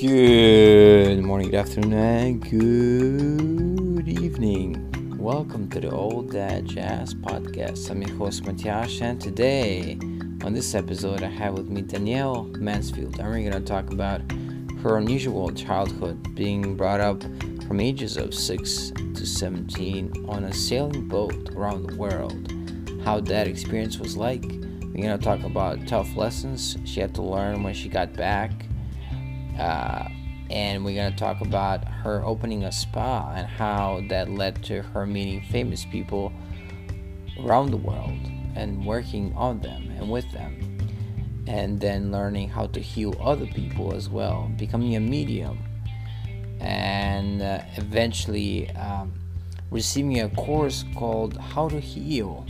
Good morning, good afternoon, and good evening. Welcome to the All That Jazz Podcast. I'm your host, Matiash, and today on this episode, I have with me Danielle Mansfield, and we're going to talk about her unusual childhood being brought up from ages of 6 to 17 on a sailing boat around the world, how that experience was like. We're going to talk about tough lessons she had to learn when she got back uh, and we're going to talk about her opening a spa and how that led to her meeting famous people around the world and working on them and with them. And then learning how to heal other people as well becoming a medium. And uh, eventually um, receiving a course called how to heal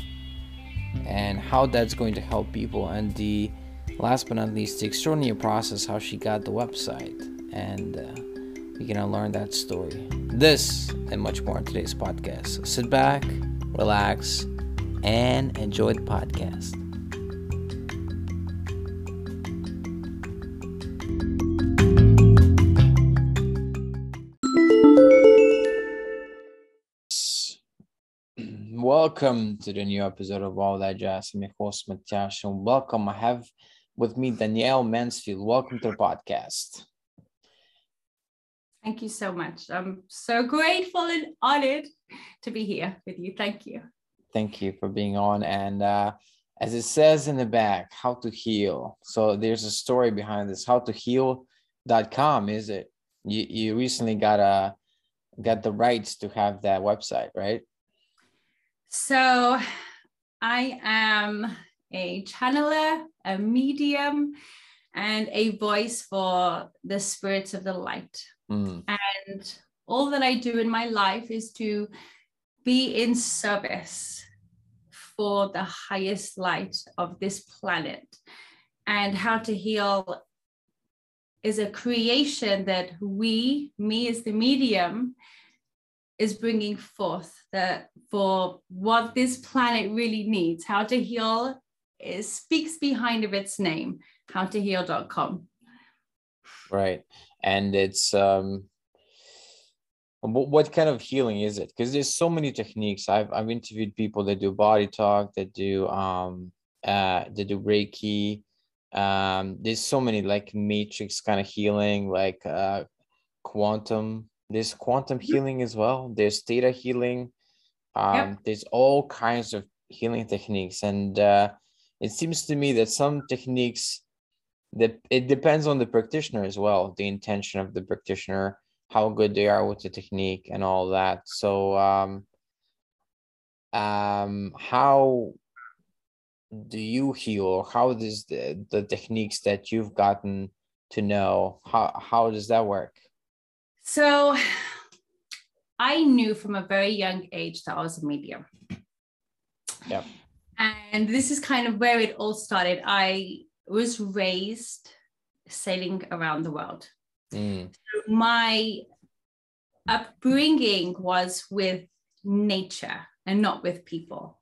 and how that's going to help people. And the last but not least, the extraordinary process how she got the website, and uh, we're gonna learn that story. This and much more in today's podcast. So sit back, relax, and enjoy the podcast. Welcome to the new episode of All That Jazz. I'm your host, Matias, and welcome. I have with me, Danielle Mansfield. Welcome to the podcast. Thank you so much. I'm so grateful and honored to be here with you. Thank you. Thank you for being on. And uh, as it says in the back, how to heal. So there's a story behind this. How to heal.com, is it? You you recently got a got the rights to have that website, right? So I am a channeler, a medium, and a voice for the spirits of the light. Mm. And all that I do in my life is to be in service for the highest light of this planet. And how to heal is a creation that we, me as the medium, is bringing forth that for what this planet really needs, how to heal it speaks behind of its name, howtoheal.com. Right. And it's um what kind of healing is it? Because there's so many techniques. I've I've interviewed people that do body talk, that do um uh that do Reiki. Um there's so many like matrix kind of healing, like uh quantum. There's quantum mm-hmm. healing as well. There's theta healing. Um yep. there's all kinds of healing techniques and uh it seems to me that some techniques that it depends on the practitioner as well the intention of the practitioner how good they are with the technique and all that. So um um how do you heal? How does the, the techniques that you've gotten to know how how does that work? So i knew from a very young age that i was a medium. Yeah and this is kind of where it all started. I was raised sailing around the world. Mm. So my upbringing was with nature and not with people.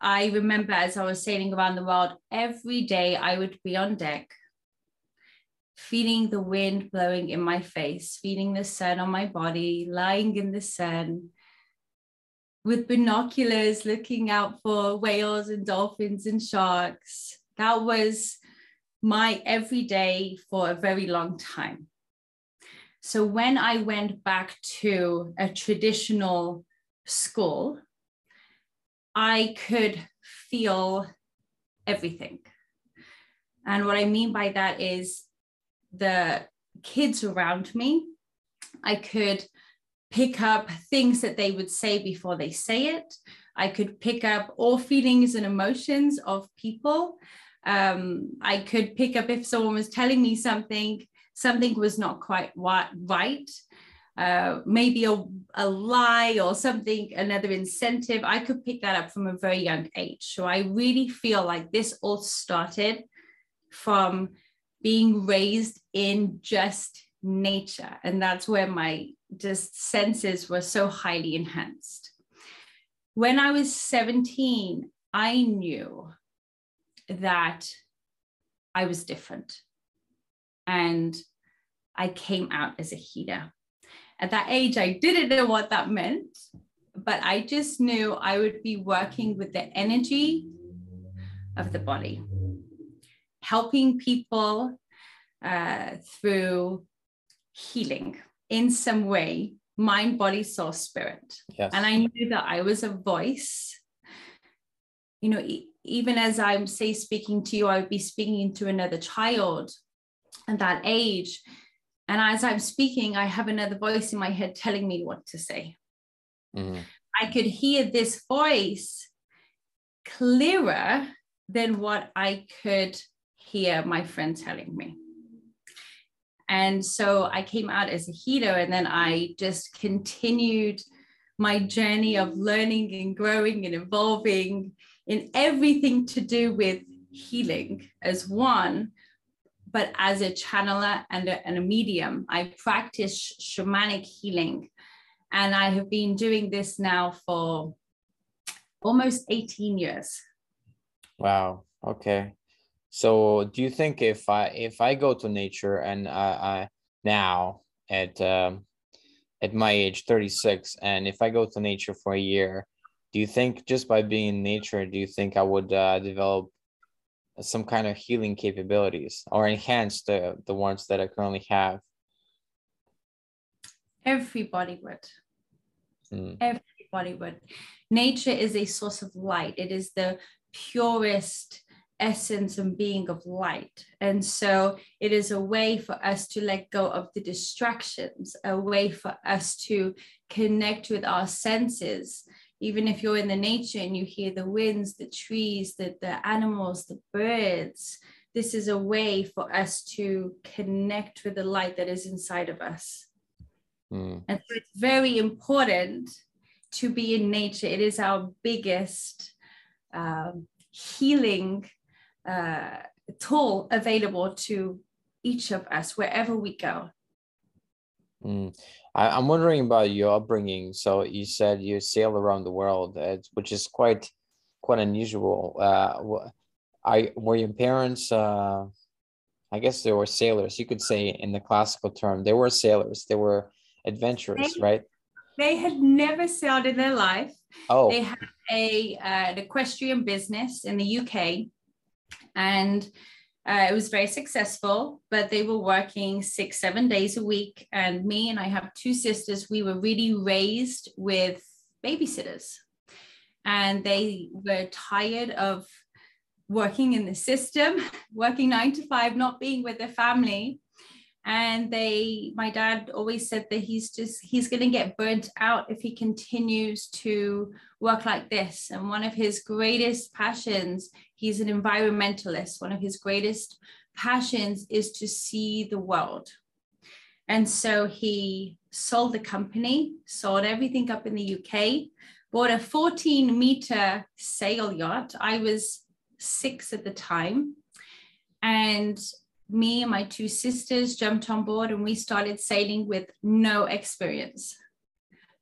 I remember as I was sailing around the world, every day I would be on deck, feeling the wind blowing in my face, feeling the sun on my body, lying in the sun, with binoculars looking out for whales and dolphins and sharks. That was my everyday for a very long time. So when I went back to a traditional school, I could feel everything. And what I mean by that is the kids around me, I could pick up things that they would say before they say it. I could pick up all feelings and emotions of people. Um, I could pick up if someone was telling me something, something was not quite right. Uh, maybe a, a lie or something, another incentive. I could pick that up from a very young age. So I really feel like this all started from being raised in just nature. And that's where my just senses were so highly enhanced. When I was 17, I knew that I was different. And I came out as a healer. At that age, I didn't know what that meant, but I just knew I would be working with the energy of the body, helping people uh, through healing in some way mind, body, soul, spirit. Yes. And I knew that I was a voice. You know, e- even as I'm, say, speaking to you, I would be speaking to another child at that age. And as I'm speaking, I have another voice in my head telling me what to say. Mm-hmm. I could hear this voice clearer than what I could hear my friend telling me. And so I came out as a healer, and then I just continued my journey of learning and growing and evolving in everything to do with healing as one, but as a channeler and a, and a medium. I practice shamanic healing, and I have been doing this now for almost 18 years. Wow. Okay. So do you think if I if I go to nature and I, I now at um, at my age 36 and if I go to nature for a year, do you think just by being in nature, do you think I would uh, develop some kind of healing capabilities or enhance the the ones that I currently have? Everybody would. Hmm. Everybody would. Nature is a source of light. It is the purest essence and being of light. And so it is a way for us to let go of the distractions, a way for us to connect with our senses. Even if you're in the nature and you hear the winds, the trees, the, the animals, the birds, this is a way for us to connect with the light that is inside of us. Mm. And so it's very important to be in nature. It is our biggest um, healing uh, tool available to each of us wherever we go. Mm. I, am wondering about your upbringing. So you said you sail around the world, uh, which is quite quite unusual. Uh, I were your parents? Uh, I guess they were sailors. You could say in the classical term, they were sailors. They were adventurers, they, right? They had never sailed in their life. Oh, they had a uh, an equestrian business in the UK and uh, it was very successful, but they were working six, seven days a week. And me and I have two sisters, we were really raised with babysitters. And they were tired of working in the system, working nine to five, not being with their family and they my dad always said that he's just he's going to get burnt out if he continues to work like this. And one of his greatest passions he's an environmentalist one of his greatest passions is to see the world. And so he sold the company sold everything up in the uk bought a 14 meter sail yacht. I was six at the time. And me and my two sisters jumped on board and we started sailing with no experience.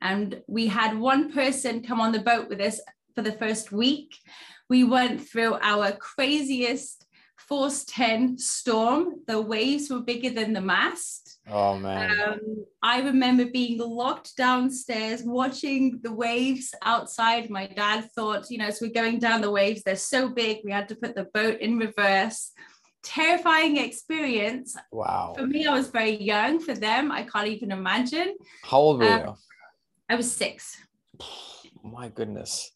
And we had one person come on the boat with us for the first week. We went through our craziest force 10 storm. The waves were bigger than the mast. Oh man. Um, I remember being locked downstairs watching the waves outside. My dad thought, you know, as we're going down the waves, they're so big, we had to put the boat in reverse terrifying experience. Wow. For me, I was very young. For them, I can't even imagine. How old were um, you? I was six. My goodness.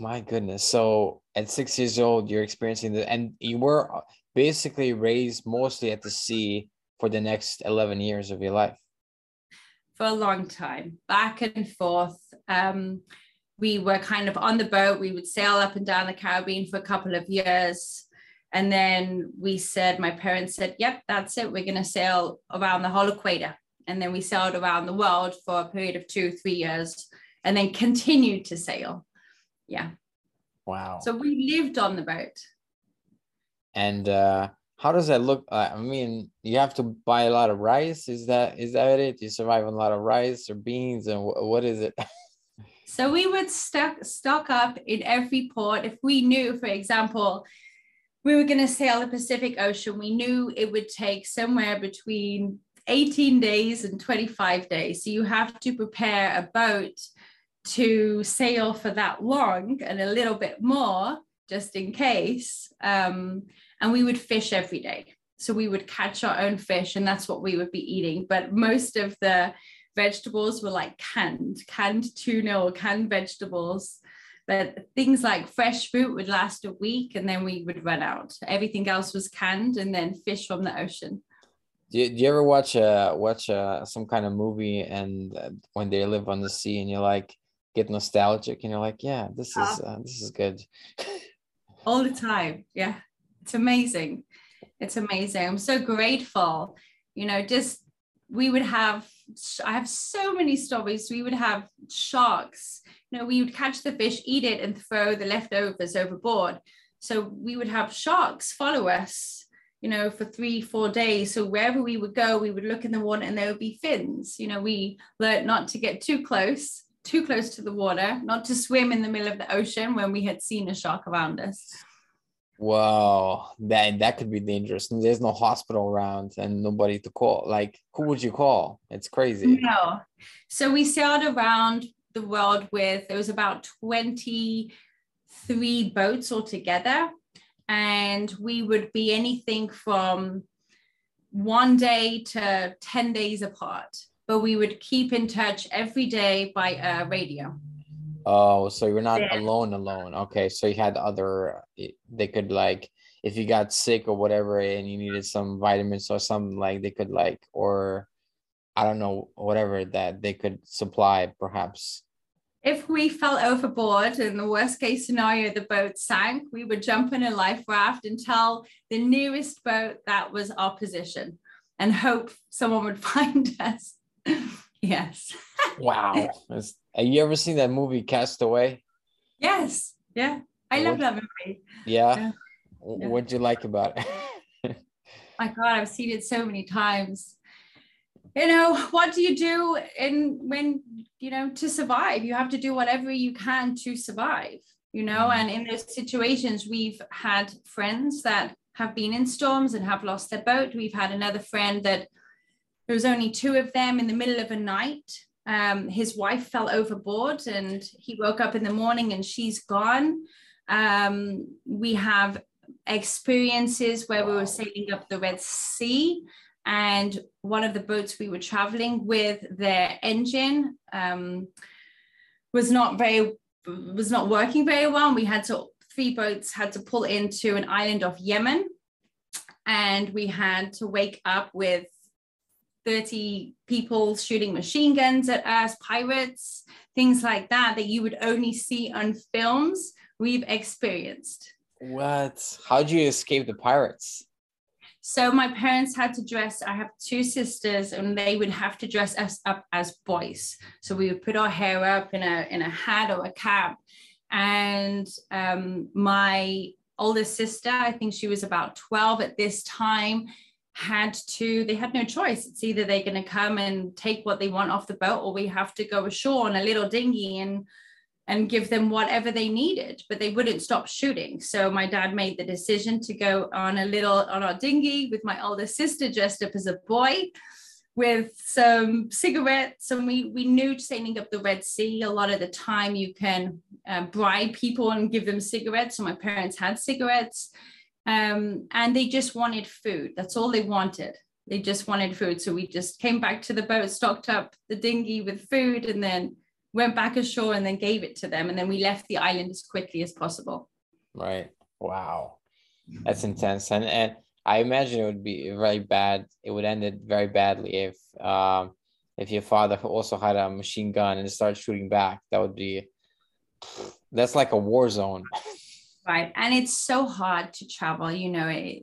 My goodness. So at six years old, you're experiencing the, and you were basically raised mostly at the sea for the next 11 years of your life. For a long time, back and forth. Um, we were kind of on the boat. We would sail up and down the Caribbean for a couple of years. And then we said, my parents said, yep, that's it. We're going to sail around the whole equator. And then we sailed around the world for a period of two, three years, and then continued to sail. Yeah. Wow. So we lived on the boat. And uh, how does that look? Uh, I mean, you have to buy a lot of rice. Is that is that it? You survive on a lot of rice or beans, and what is it? So we would stock stock up in every port. If we knew, for example, we were going to sail the Pacific Ocean. We knew it would take somewhere between 18 days and 25 days. So you have to prepare a boat to sail for that long and a little bit more just in case. Um, and we would fish every day. So we would catch our own fish and that's what we would be eating. But most of the vegetables were like canned, canned tuna or canned vegetables. But things like fresh fruit would last a week and then we would run out. Everything else was canned and then fish from the ocean. Do you, do you ever watch uh watch uh some kind of movie and uh, when they live on the sea and you're like get nostalgic and you're like yeah this is uh, this is good all the time yeah it's amazing it's amazing i'm so grateful you know just we would have i have so many stories. We would have sharks. You know we would catch the fish eat it and throw the leftovers overboard. So we would have sharks follow us you know for three four days. So wherever we would go we would look in the water and there would be fins. You know we learned not to get too close too close to the water not to swim in the middle of the ocean when we had seen a shark around us Wow, that that could be dangerous. There's no hospital around and nobody to call. Like, who would you call? It's crazy. No. So we sailed around the world with there was about 23 boats altogether. And we would be anything from one day to 10 days apart. But we would keep in touch every day by uh, radio. Oh, so you're not yeah. alone alone. Okay, so you had other eh, they could like if you got sick or whatever and you needed some vitamins or something like they could like or I don't know whatever that they could supply perhaps. If we fell overboard in the worst case scenario the boat sank, we would jump in a life raft and tell the nearest boat that was our position and hope someone would find us. yes. wow. Have you ever seen that movie Castaway? Yes. Yeah. I what, love that movie. Yeah. yeah. What'd you like about it? My God, I've seen it so many times. You know, what do you do in when you know to survive? You have to do whatever you can to survive, you know, mm. and in those situations, we've had friends that have been in storms and have lost their boat. We've had another friend that there was only two of them in the middle of a night um, his wife fell overboard and he woke up in the morning and she's gone. Um, we have experiences where we were sailing up the Red Sea and one of the boats we were traveling with their engine um, was not very was not working very well. And we had to three boats had to pull into an island off yemen. And we had to wake up with 30 people shooting machine guns at us, pirates, things like that, that you would only see on films, we've experienced. What? How'd you escape the pirates? So my parents had to dress. I have two sisters, and they would have to dress us up as boys. So we would put our hair up in a in a hat or a cap. And um, my oldest sister, I think she was about twelve at this time, had to they had no choice. It's either they're going to come and take what they want off the boat or we have to go ashore on a little dinghy and and give them whatever they needed but they wouldn't stop shooting. So my dad made the decision to go on a little on our dinghy with my older sister dressed up as a boy with some cigarettes. And we we knew sailing up the red sea a lot of the time you can uh, bribe people and give them cigarettes. So my parents had cigarettes um, and they just wanted food. That's all they wanted. They just wanted food. So we just came back to the boat, stocked up the dinghy with food, and then went back ashore and then gave it to them. And then we left the island as quickly as possible. Right. Wow. That's intense. And and I imagine it would be very bad. It would end it very badly if um if your father also had a machine gun and started shooting back. That would be that's like a war zone. Right. And it's so hard to travel, you know, it,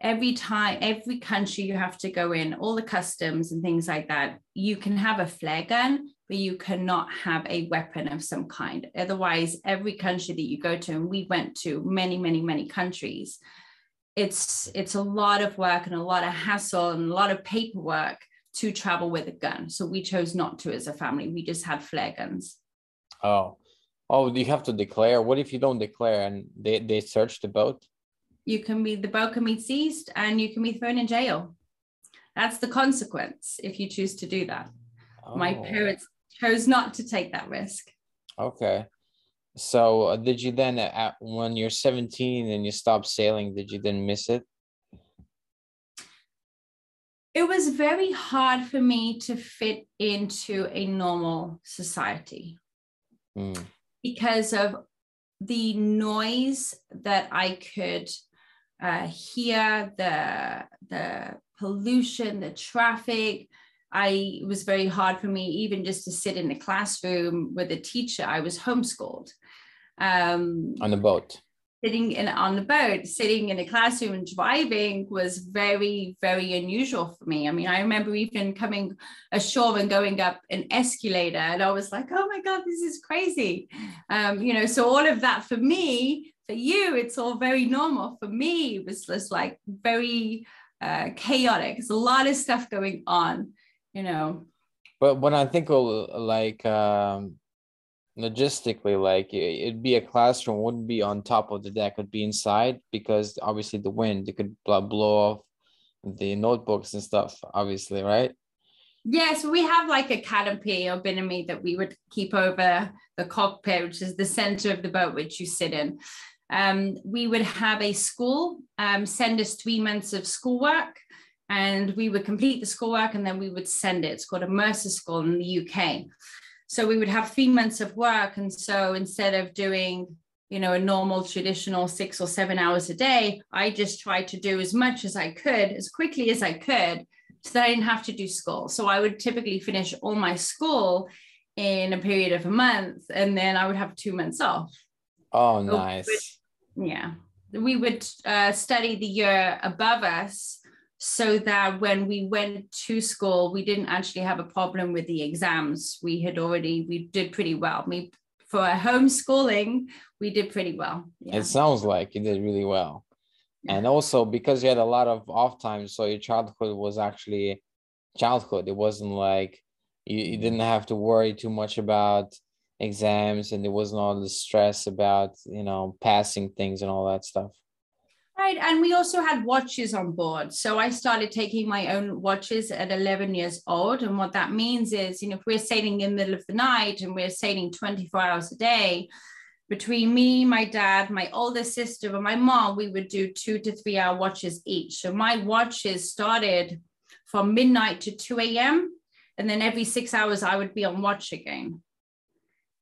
every time, every country you have to go in, all the customs and things like that, you can have a flare gun, but you cannot have a weapon of some kind. Otherwise, every country that you go to, and we went to many, many, many countries, it's it's a lot of work and a lot of hassle and a lot of paperwork to travel with a gun. So we chose not to as a family. We just had flare guns. Oh, Oh, you have to declare. What if you don't declare and they, they search the boat? you can be the boat can be seized and you can be thrown in jail. That's the consequence if you choose to do that. Oh. My parents chose not to take that risk. Okay. So uh, did you then at when you're 17 and you stop sailing, did you then miss it? It was very hard for me to fit into a normal society mm. Because of the noise that I could uh, hear, the the pollution, the traffic. I it was very hard for me even just to sit in the classroom with a teacher. I was homeschooled. Um, on the boat. Sitting in on the boat, sitting in a classroom and driving was very, very unusual for me. I mean, I remember even coming ashore and going up an escalator, and I was like, "Oh my god, this is crazy!" Um, you know, so all of that for me, for you, it's all very normal. For me, it was just like very uh, chaotic. There's a lot of stuff going on, you know. But when I think of like um, logistically, like it'd be a classroom, wouldn't be on top of the deck, it would be inside because obviously the wind it could blow off the notebooks and stuff, obviously, right? Yes, we have like a canopy or bimini that we would keep over the cockpit, which is the center of the boat which you sit in um, we would have a school um, send us three months of schoolwork and we would complete the schoolwork and then we would send it. It's called a Mercer School in the UK. So we would have three months of work. And so instead of doing, you know, a normal traditional six or seven hours a day, I just tried to do as much as I could, as quickly as I could, so that I didn't have to do school. So I would typically finish all my school in a period of a month and then I would have two months off. Oh, nice. yeah. We would uh, study the year above us so that when we went to school, we didn't actually have a problem with the exams. We had already, we did pretty well. We, for homeschooling, we did pretty well. Yeah. It sounds like you did really well. And also because you had a lot of off time, so your childhood was actually childhood. It wasn't like you, you didn't mm-hmm. have to worry too much about exams and there wasn't all the stress about you know passing things and all that stuff right and we also had watches on board. So i started taking my own watches at 11 years old and what that means is you know if we're sailing in the middle of the night and we're sailing 24 hours a day between me my dad my older sister and my mom we would do two to three hour watches each. So my watches started from midnight to 2 a.m and then every six hours i would be on watch again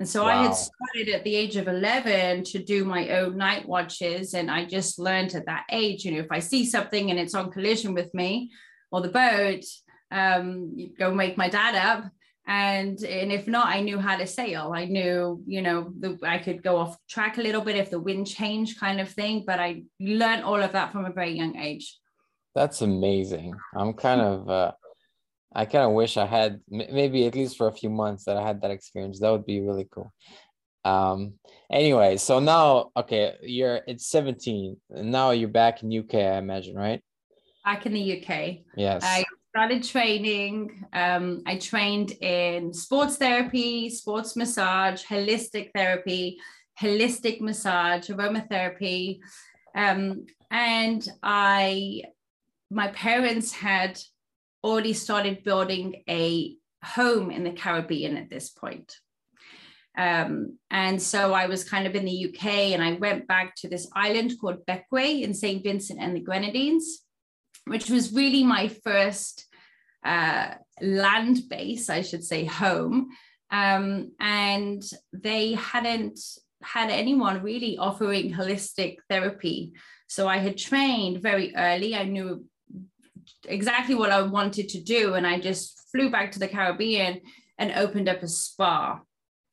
and so wow. I had started at the age of 11 to do my own night watches. And I just learned at that age, you know, if I see something and it's on collision with me or the boat, um, go wake my dad up. And, and if not, I knew how to sail. I knew, you know, the, I could go off track a little bit if the wind changed kind of thing. But I learned all of that from a very young age. That's amazing. I'm kind of, uh, I kind of wish I had maybe at least for a few months that I had that experience. That would be really cool. Um, anyway, so now, okay, you're it's 17 and now you're back in UK, I imagine, right? Back in the UK. Yes. I started training. Um, I trained in sports therapy, sports massage, holistic therapy, holistic massage, aromatherapy. Um, and I, my parents had already started building a home in the Caribbean at this point. Um, and so I was kind of in the UK and I went back to this island called Bequia in St. Vincent and the Grenadines, which was really my first uh, land base, I should say, home. Um, and they hadn't had anyone really offering holistic therapy. So I had trained very early. I knew exactly what I wanted to do. And I just flew back to the Caribbean and opened up a spa.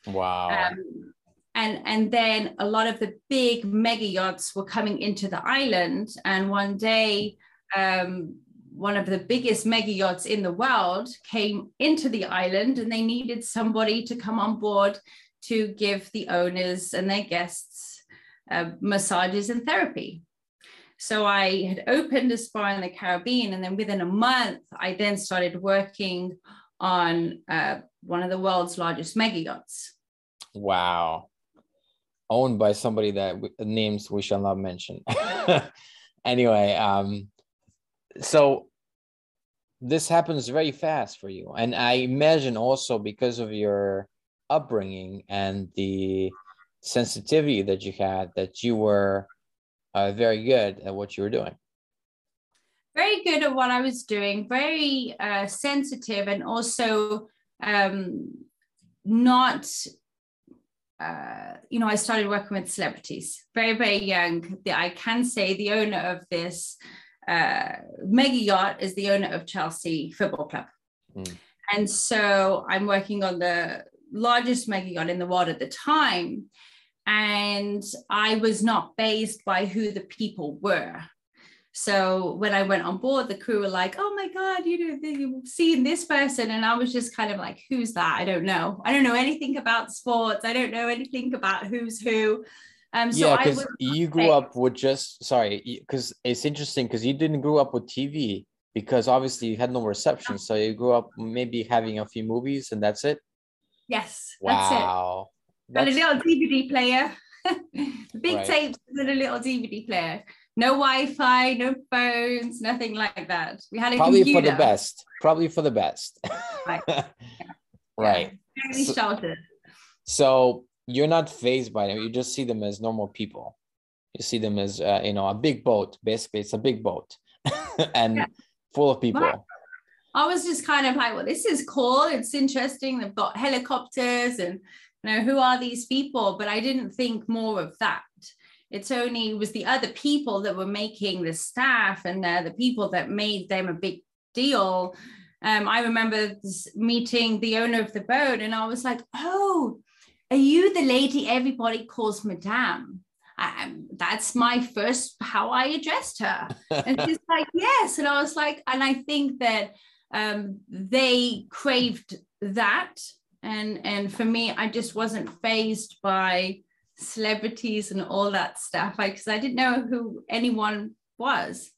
Wow. Um, and, and then a lot of the big mega yachts were coming into the island. And one day, um, one of the biggest mega yachts in the world came into the island and they needed somebody to come on board to give the owners and their guests uh, massages and therapy. So I had opened a spa in the Caribbean, and then within a month, I then started working on uh, one of the world's largest mega yachts. Wow. Owned by somebody that names we shall not mention. anyway, um, so this happens very fast for you, and I imagine also because of your upbringing and the sensitivity that you had, that you were uh, very good at what you were doing. Very good at what I was doing. Very uh, sensitive, and also um, not uh, you know, I started working with celebrities very, very young. I can say the owner of this uh, mega yacht is the owner of Chelsea Football Club. Mm. And so I'm working on the largest mega yacht in the world at the time. And I was not based by who the people were. So when I went on board, the crew were like, "Oh my God, you know, you've seen this person," and I was just kind of like, "Who's that? I don't know. I don't know anything about sports. I don't know anything about who's who." Um, so yeah, because you grew up with just sorry, because it's interesting because you didn't grow up with TV because obviously you had no reception, so you grew up maybe having a few movies and that's it. Yes. Wow. That's it. And a little DVD player. big right. tapes and a little DVD player no Wi-Fi, no phones, nothing like that. We had a probably computer. for the best. Probably for the best. right. Yeah. right. Very so, sheltered. So you're not fazed by them. You just see them as normal people. You see them as uh, you know a big boat. Basically, it's a big boat and yeah. full of people. I was just kind of like, well, this is cool. It's interesting. They've got helicopters and know who are these people? But I didn't think more of that. It's only it was the other people that were making the staff and they're the people that made them a big deal. Um, i remember meeting the owner of the boat and i was like oh are you the lady everybody calls madame? I, that's my first how i addressed her. And she's like yes. And i was like and i think that um, they craved that and and for me i just wasn't fazed by celebrities and all that stuff. Because I, I didn't know who anyone was.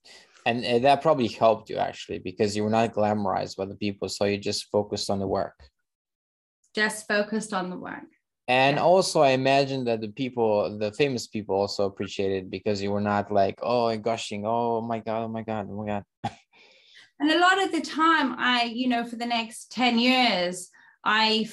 And, and that probably helped you actually because you were not glamorized by the people so you just focused on the work. Just focused on the work. And yeah. also i imagine that the people the famous people also appreciated because you were not like oh gushing. Oh, oh my god oh my god oh my god. And a lot of the time i you know for the next 10 years i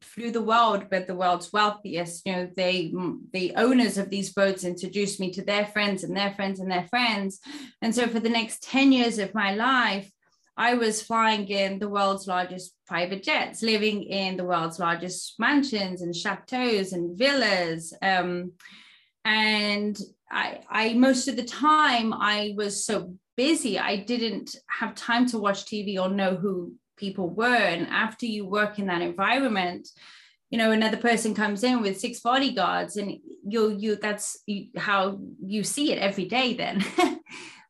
flew the world with the world's wealthiest. You know they the owners of these boats introduced me to their friends and their friends and their friends. And so for the next 10 years of my life i was flying in the world's largest private jets living in the world's largest mansions and chateaus and villas. Um, and I, I most of the time i was so busy i didn't have time to watch tv or know who people were. And after you work in that environment you know another person comes in with six bodyguards and you you that's how you see it every day then.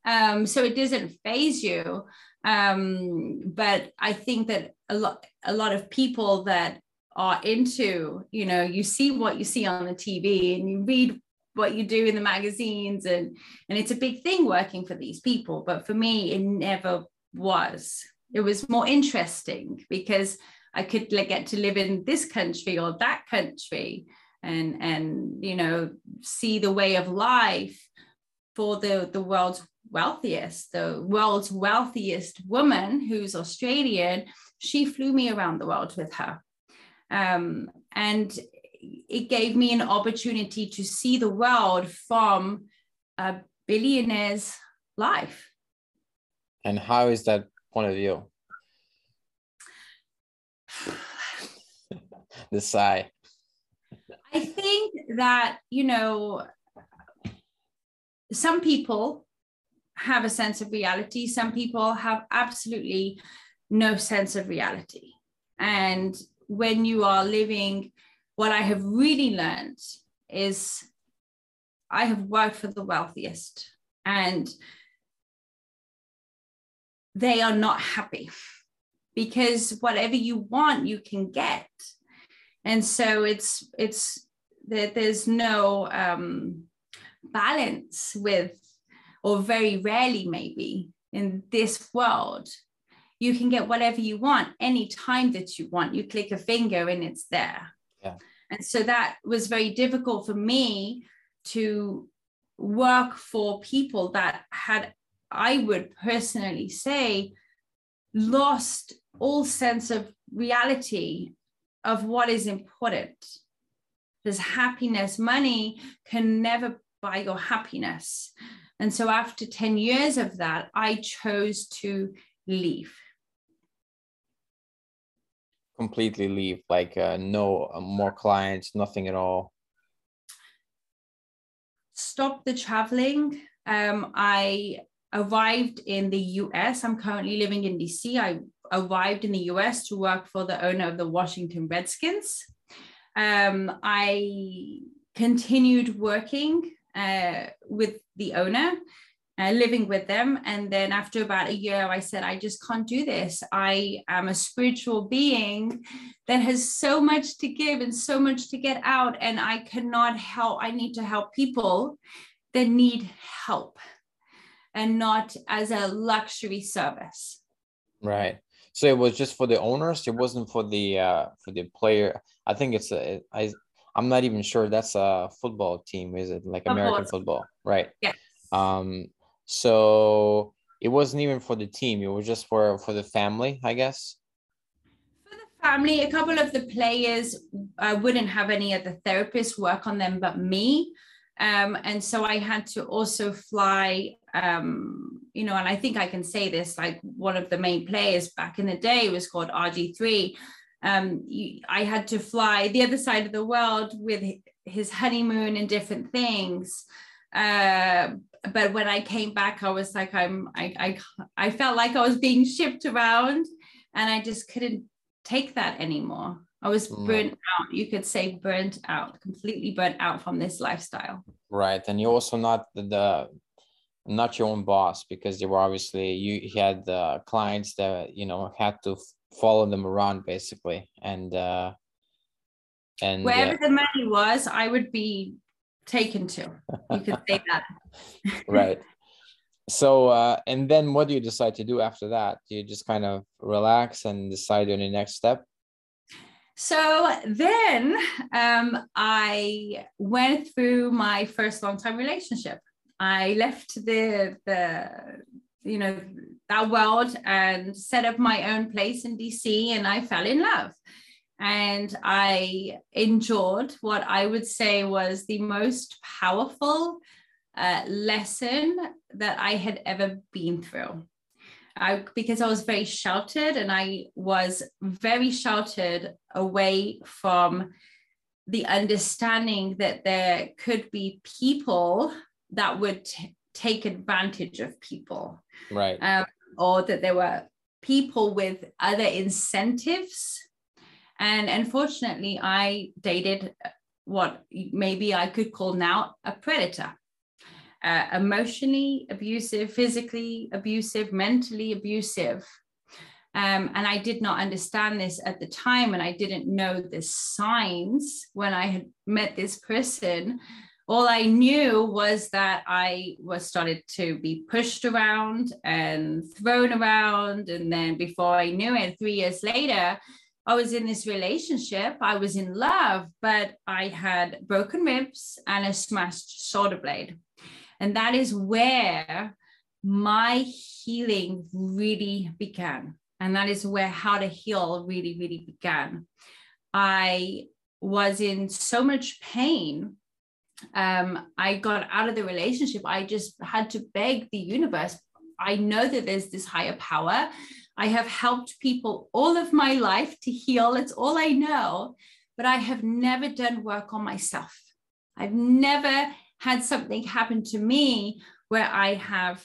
Um, so it doesn't faze you. Um, but i think that a lot a lot of people that are into you know you see what you see on the tv and you read what you do in the magazines and and it's a big thing working for these people. But for me it never was it was more interesting because I could like, get to live in this country or that country and and you know see the way of life for the the world's wealthiest the world's wealthiest woman who's Australian. She flew me around the world with her. Um, and it gave me an opportunity to see the world from a billionaire's life. And how is that point of view? the sigh. I think that, you know, some people have a sense of reality, some people have absolutely no sense of reality. And when you are living, what I have really learned is I have worked for the wealthiest and they are not happy because whatever you want you can get. And so it's it's that there's no um, balance with or very rarely maybe in this world. You can get whatever you want anytime that you want. You click a finger and it's there. Yeah. and so that was very difficult for me to work for people that had, I would personally say, lost all sense of reality of what is important. Because happiness, money can never buy your happiness. And so after 10 years of that, I chose to leave. Completely leave, like uh, no uh, more clients, nothing at all. Stop the traveling. Um, I arrived in the US. I'm currently living in DC. I arrived in the US to work for the owner of the Washington Redskins. Um, I continued working uh, with the owner, uh, living with them. And then after about a year, I said, I just can't do this. I am a spiritual being that has so much to give and so much to get out. And I cannot help, I need to help people that need help and not as a luxury service. Right. So it was just for the owners. It wasn't for the uh, for the player. I think it's a. I I'm not even sure that's a football team. Is it like. American football? Right. Yeah. Um. So it wasn't even for the team. It was just for for the family, I guess. For the family, a couple of the players uh, wouldn't have any other therapists work on them but me. Um, and so I had to also fly, um, you know, and I think I can say this like one of the main players back in the day was called RG3. Um, I had to fly the other side of the world with his honeymoon and different things. Uh, but when I came back, I was like, I'm, I, I, I felt like I was being shipped around and I just couldn't take that anymore. I was mm. burnt out. You could say burnt out, completely burnt out from this lifestyle. Right, and you're also not the, the not your own boss because you were obviously you had the clients that you know had to follow them around basically, and uh, and wherever uh, the money was, I would be taken to. You could say that. right. So, uh, and then what do you decide to do after that? Do you just kind of relax and decide on the next step? So then um, I went through my first long time relationship. I left the, the, you know, that world and set up my own place in DC and I fell in love. And I endured what I would say was the most powerful uh, lesson that I had ever been through. I, because I was very sheltered and I was very sheltered away from the understanding that there could be people that would t- take advantage of people. Right. Um, or that there were people with other incentives. And unfortunately, I dated what maybe I could call now a predator uh, emotionally abusive, physically abusive, mentally abusive. Um, and I did not understand this at the time, and I didn't know the signs when I had met this person. All I knew was that I was started to be pushed around and thrown around. And then before I knew it, three years later, I was in this relationship. I was in love, but I had broken ribs and a smashed shoulder blade. And that is where my healing really began. And that is where how to heal really, really began. I was in so much pain. Um, I got out of the relationship. I just had to beg the universe. I know that there's this higher power. I have helped people all of my life to heal. It's all I know. But I have never done work on myself. I've never had something happen to me where I have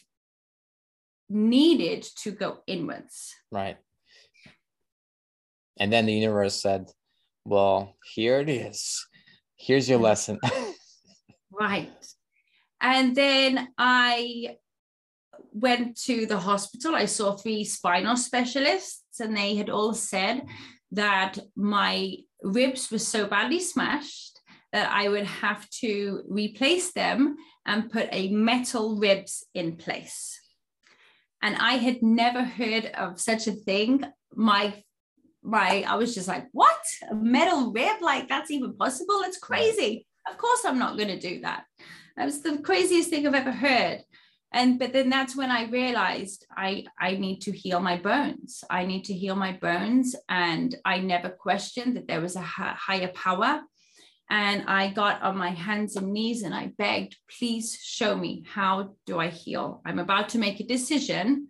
needed to go inwards. Right. And then the universe said, Well, here it is. Here's your lesson. right. And then I went to the hospital. I saw three spinal specialists, and they had all said that my ribs were so badly smashed that I would have to replace them and put a metal ribs in place. And I had never heard of such a thing. My my I was just like, what? A metal rib? Like that's even possible? It's crazy. Of course I'm not going to do that. That was the craziest thing I've ever heard. And but then that's when I realized I I need to heal my bones. I need to heal my bones, and I never questioned that there was a higher power. And I got on my hands and knees and I begged, please show me how do I heal? I'm about to make a decision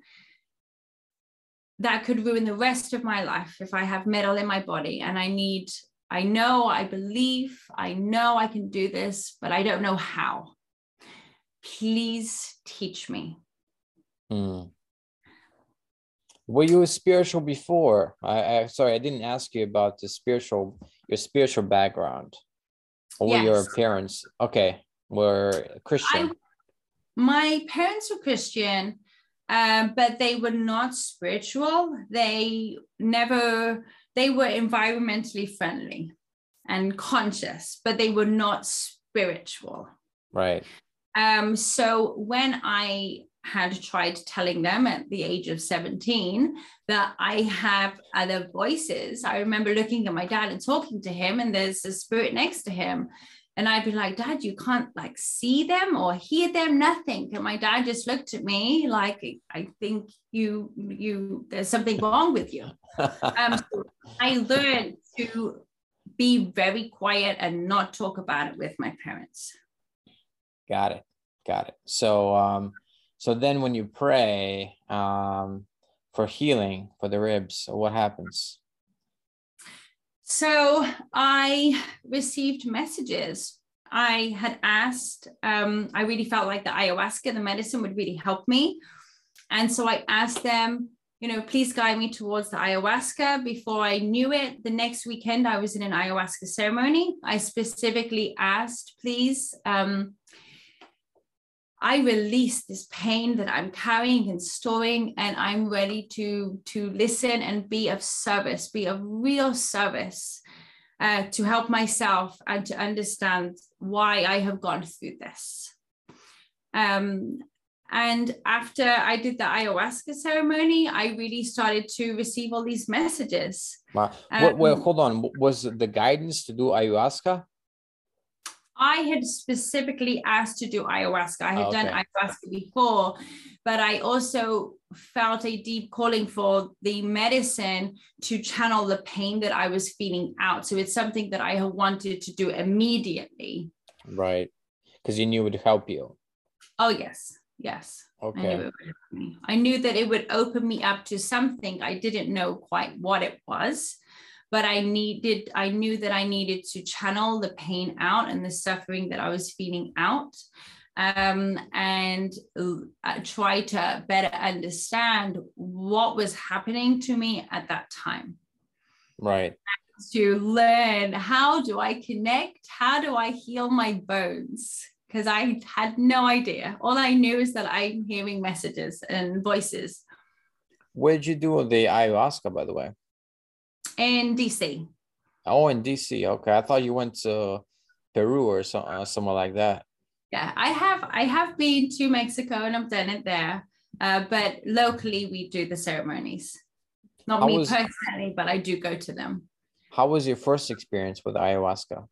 that could ruin the rest of my life if I have metal in my body and I need I know, I believe, I know I can do this, but I don't know how. Please teach me. Hmm. Were you spiritual before? I, I sorry, I didn't ask you about the spiritual, your spiritual background. Or yes. were your parents okay? Were Christian? I, my parents were Christian, um, but they were not spiritual. They never they were environmentally friendly and conscious, but they were not spiritual. Right. Um, so when I had tried telling them at the age of 17 that I have other voices, I remember looking at my dad and talking to him, and there's a spirit next to him and I'd be like, Dad, you can't like see them or hear them, nothing. And my dad just looked at me like, I think you, you, there's something wrong with you. um, so I learned to be very quiet and not talk about it with my parents. Got it. Got it. So, um, so then when you pray um, for healing for the ribs, what happens? So I received messages. I had asked, um, I really felt like the ayahuasca, the medicine would really help me. And so I asked them, you know, please guide me towards the ayahuasca. Before I knew it, the next weekend I was in an ayahuasca ceremony. I specifically asked, please, um, I release this pain that I'm carrying and storing, and I'm ready to, to listen and be of service, be of real service uh, to help myself and to understand why I have gone through this. Um, and after I did the ayahuasca ceremony, I really started to receive all these messages. Wow. Um, well, hold on. Was the guidance to do ayahuasca? I had specifically asked to do ayahuasca. I had oh, okay. done ayahuasca before, but I also felt a deep calling for the medicine to channel the pain that I was feeling out. So it's something that I wanted to do immediately. Right. Because you knew it would help you. Oh, yes. Yes. Okay. I knew, I knew that it would open me up to something I didn't know quite what it was but I needed, I knew that I needed to channel the pain out and the suffering that I was feeling out. Um, and uh, try to better understand what was happening to me at that time. Right. to learn how do I connect? How do I heal my bones? Because I had no idea. All I knew is that I'm hearing messages and voices. Where did you do the ayahuasca, by the way? In DC. Oh, in DC. Okay, I thought you went to Peru or so, uh, somewhere like that. Yeah, I have. I have been to Mexico and I've done it there. Uh, but locally, we do the ceremonies. Not how me was, personally, but I do go to them. How was your first experience with ayahuasca?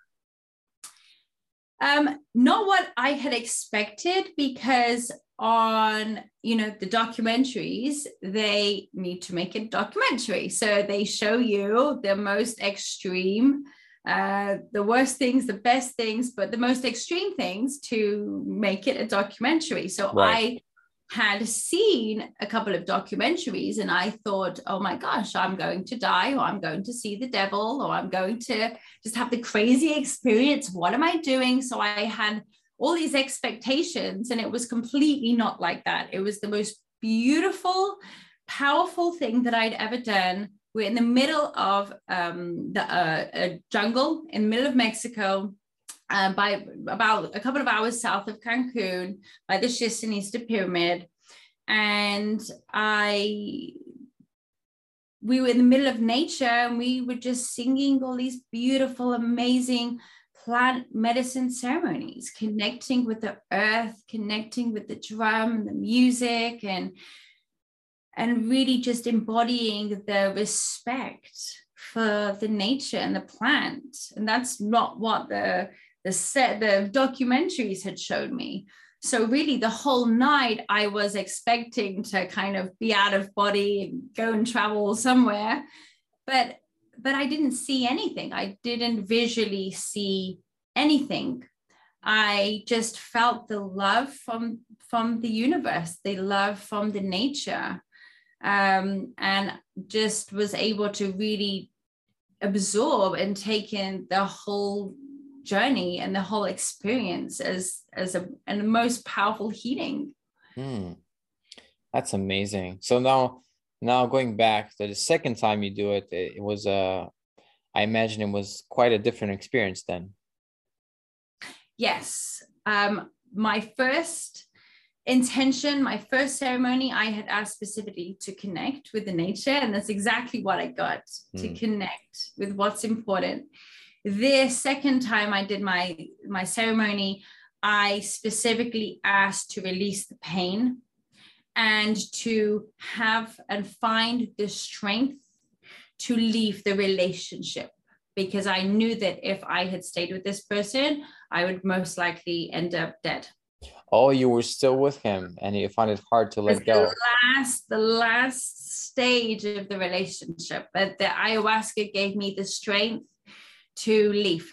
Um, not what I had expected because on you know the documentaries they need to make a documentary. So they show you the most extreme uh, the worst things the best things but the most extreme things to make it a documentary. So right. i had seen a couple of documentaries and i thought oh my gosh i'm going to die or i'm going to see the devil or i'm going to just have the crazy experience. What am i doing? So i had all these expectations. And it was completely not like that. It was the most beautiful, powerful thing that I'd ever done. We're in the middle of um, the uh, a jungle in the middle of Mexico. Uh, by about a couple of hours south of Cancun, by the Chichen Itza pyramid, and I we were in the middle of nature and we were just singing all these beautiful, amazing plant medicine ceremonies, connecting with the earth, connecting with the drum and the music, and and really just embodying the respect for the nature and the plant. And that's not what the the set the documentaries had shown me so really the whole night i was expecting to kind of be out of body and go and travel somewhere but but i didn't see anything. I didn't visually see anything. I just felt the love from from the universe the love from the nature um, and just was able to really absorb and take in the whole journey and the whole experience as as a and the most powerful healing. Mm. that's amazing. So now now going back to the second time you do it it, it was a uh, i imagine it was quite a different experience then yes um my first intention my first ceremony i had asked specifically to connect with the nature and that's exactly what i got mm. to hmm. connect with what's important the second time I did my my ceremony, I specifically asked to release the pain and to have and find the strength to leave the relationship because I knew that if I had stayed with this person, I would most likely end up dead. Oh, you were still with him and you found it hard to let go. The last, the last stage of the relationship, but the ayahuasca gave me the strength to leave.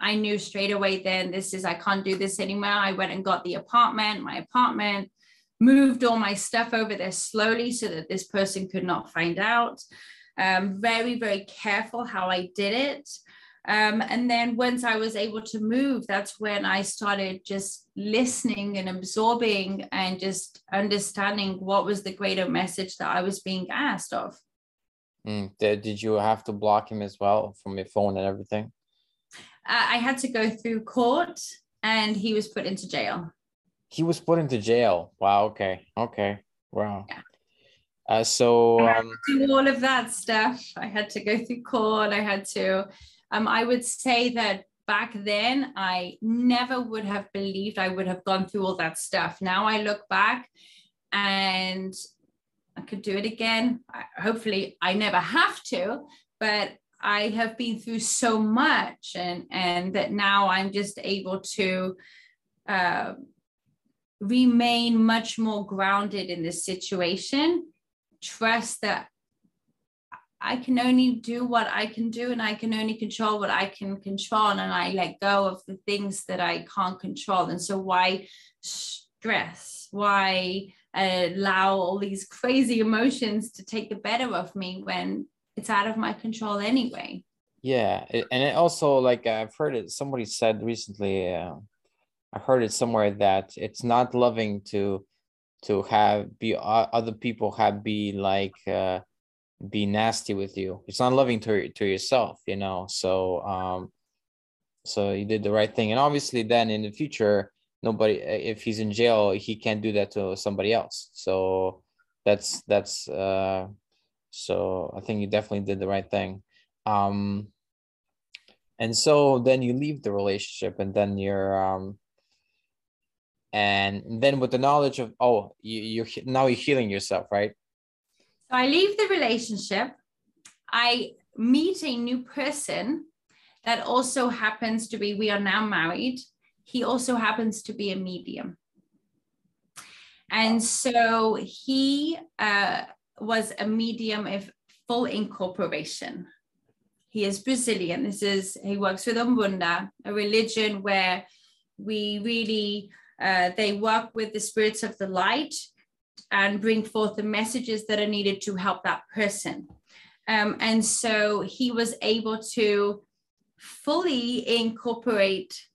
I knew straight away then this is, I can't do this anymore. I went and got the apartment, my apartment, moved all my stuff over there slowly so that this person could not find out. Um, very, very careful how I did it. Um, and then once I was able to move, that's when I started just listening and absorbing and just understanding what was the greater message that I was being asked of. Mm. Did, you have to block him as well from your phone and everything? Uh, I had to go through court and he was put into jail. He was put into jail. Wow. Okay. Okay. Wow. Yeah. Uh, so um, do all of that stuff. I had to go through court. I had to. Um, I would say that back then I never would have believed I would have gone through all that stuff. Now I look back and I could do it again. hopefully, I never have to, but I have been through so much, and and that now I'm just able to uh, remain much more grounded in this situation. Trust that I can only do what I can do, and I can only control what I can control, and I let go of the things that I can't control. And so, why stress? Why? allow all these crazy emotions to take the better of me when it's out of my control anyway yeah and it also like i've heard it somebody said recently uh, i heard it somewhere that it's not loving to to have be uh, other people have be like uh be nasty with you. It's not loving to to yourself you know? So um so you did the right thing. And obviously then in the future nobody if he's in jail he can't do that to somebody else. So that's that's uh so i think you definitely did the right thing. Um and so then you leave the relationship and then you're um and then with the knowledge of oh you, you're now you're healing yourself right so i leave the relationship i meet a new person that also happens to be we are now married he also happens to be a medium. And so he uh, was a medium of full incorporation. He is Brazilian. This is, he works with Umbanda, a religion where we really, uh, they work with the spirits of the light and bring forth the messages that are needed to help that person. Um, and so he was able to fully incorporate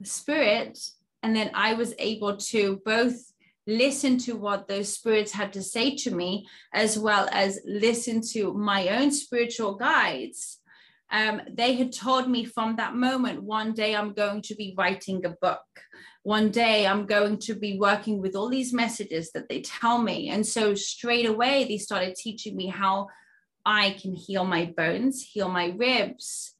the spirit and then i was able to both listen to what those spirits had to say to me as well as listen to my own spiritual guides um, they had told me from that moment one day i'm going to be writing a book one day i'm going to be working with all these messages that they tell me and so straight away they started teaching me how i can heal my bones heal my ribs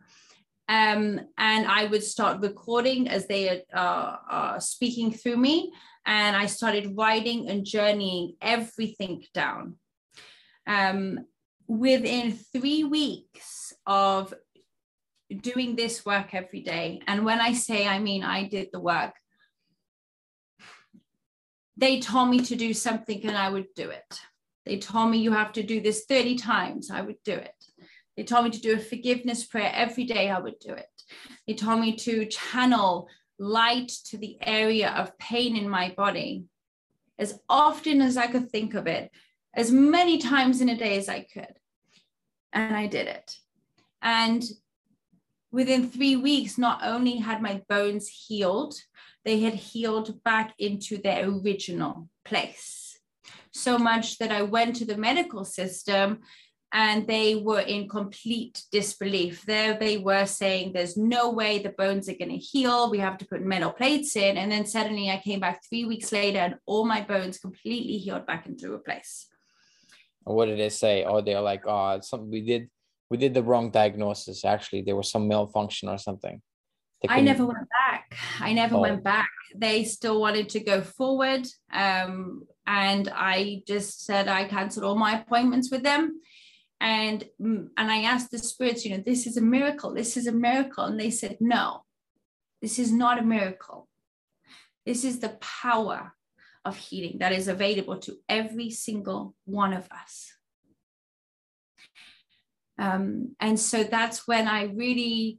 um, and I would start recording as they are uh, speaking through me. And I started writing and journeying everything down. Um, within three weeks of doing this work every day. And when I say, I mean, I did the work. They told me to do something and I would do it. They told me you have to do this 30 times, I would do it. They told me to do a forgiveness prayer every day, I would do it. They told me to channel light to the area of pain in my body as often as I could think of it, as many times in a day as I could. And I did it. And within three weeks, not only had my bones healed, they had healed back into their original place. So much that I went to the medical system and they were in complete disbelief. There they were saying, There's no way the bones are going to heal. We have to put metal plates in. And then suddenly I came back three weeks later and all my bones completely healed back into a place. What did they say? Oh, they're like, Oh, something we did we did the wrong diagnosis. Actually, there was some malfunction or something. I never went back. I never oh. went back. They still wanted to go forward. Um, and I just said I canceled all my appointments with them and mm, and i asked the spirits you know this is a miracle this is a miracle and they said no this is not a miracle this is the power of healing that is available to every single one of us um, and so that's when i really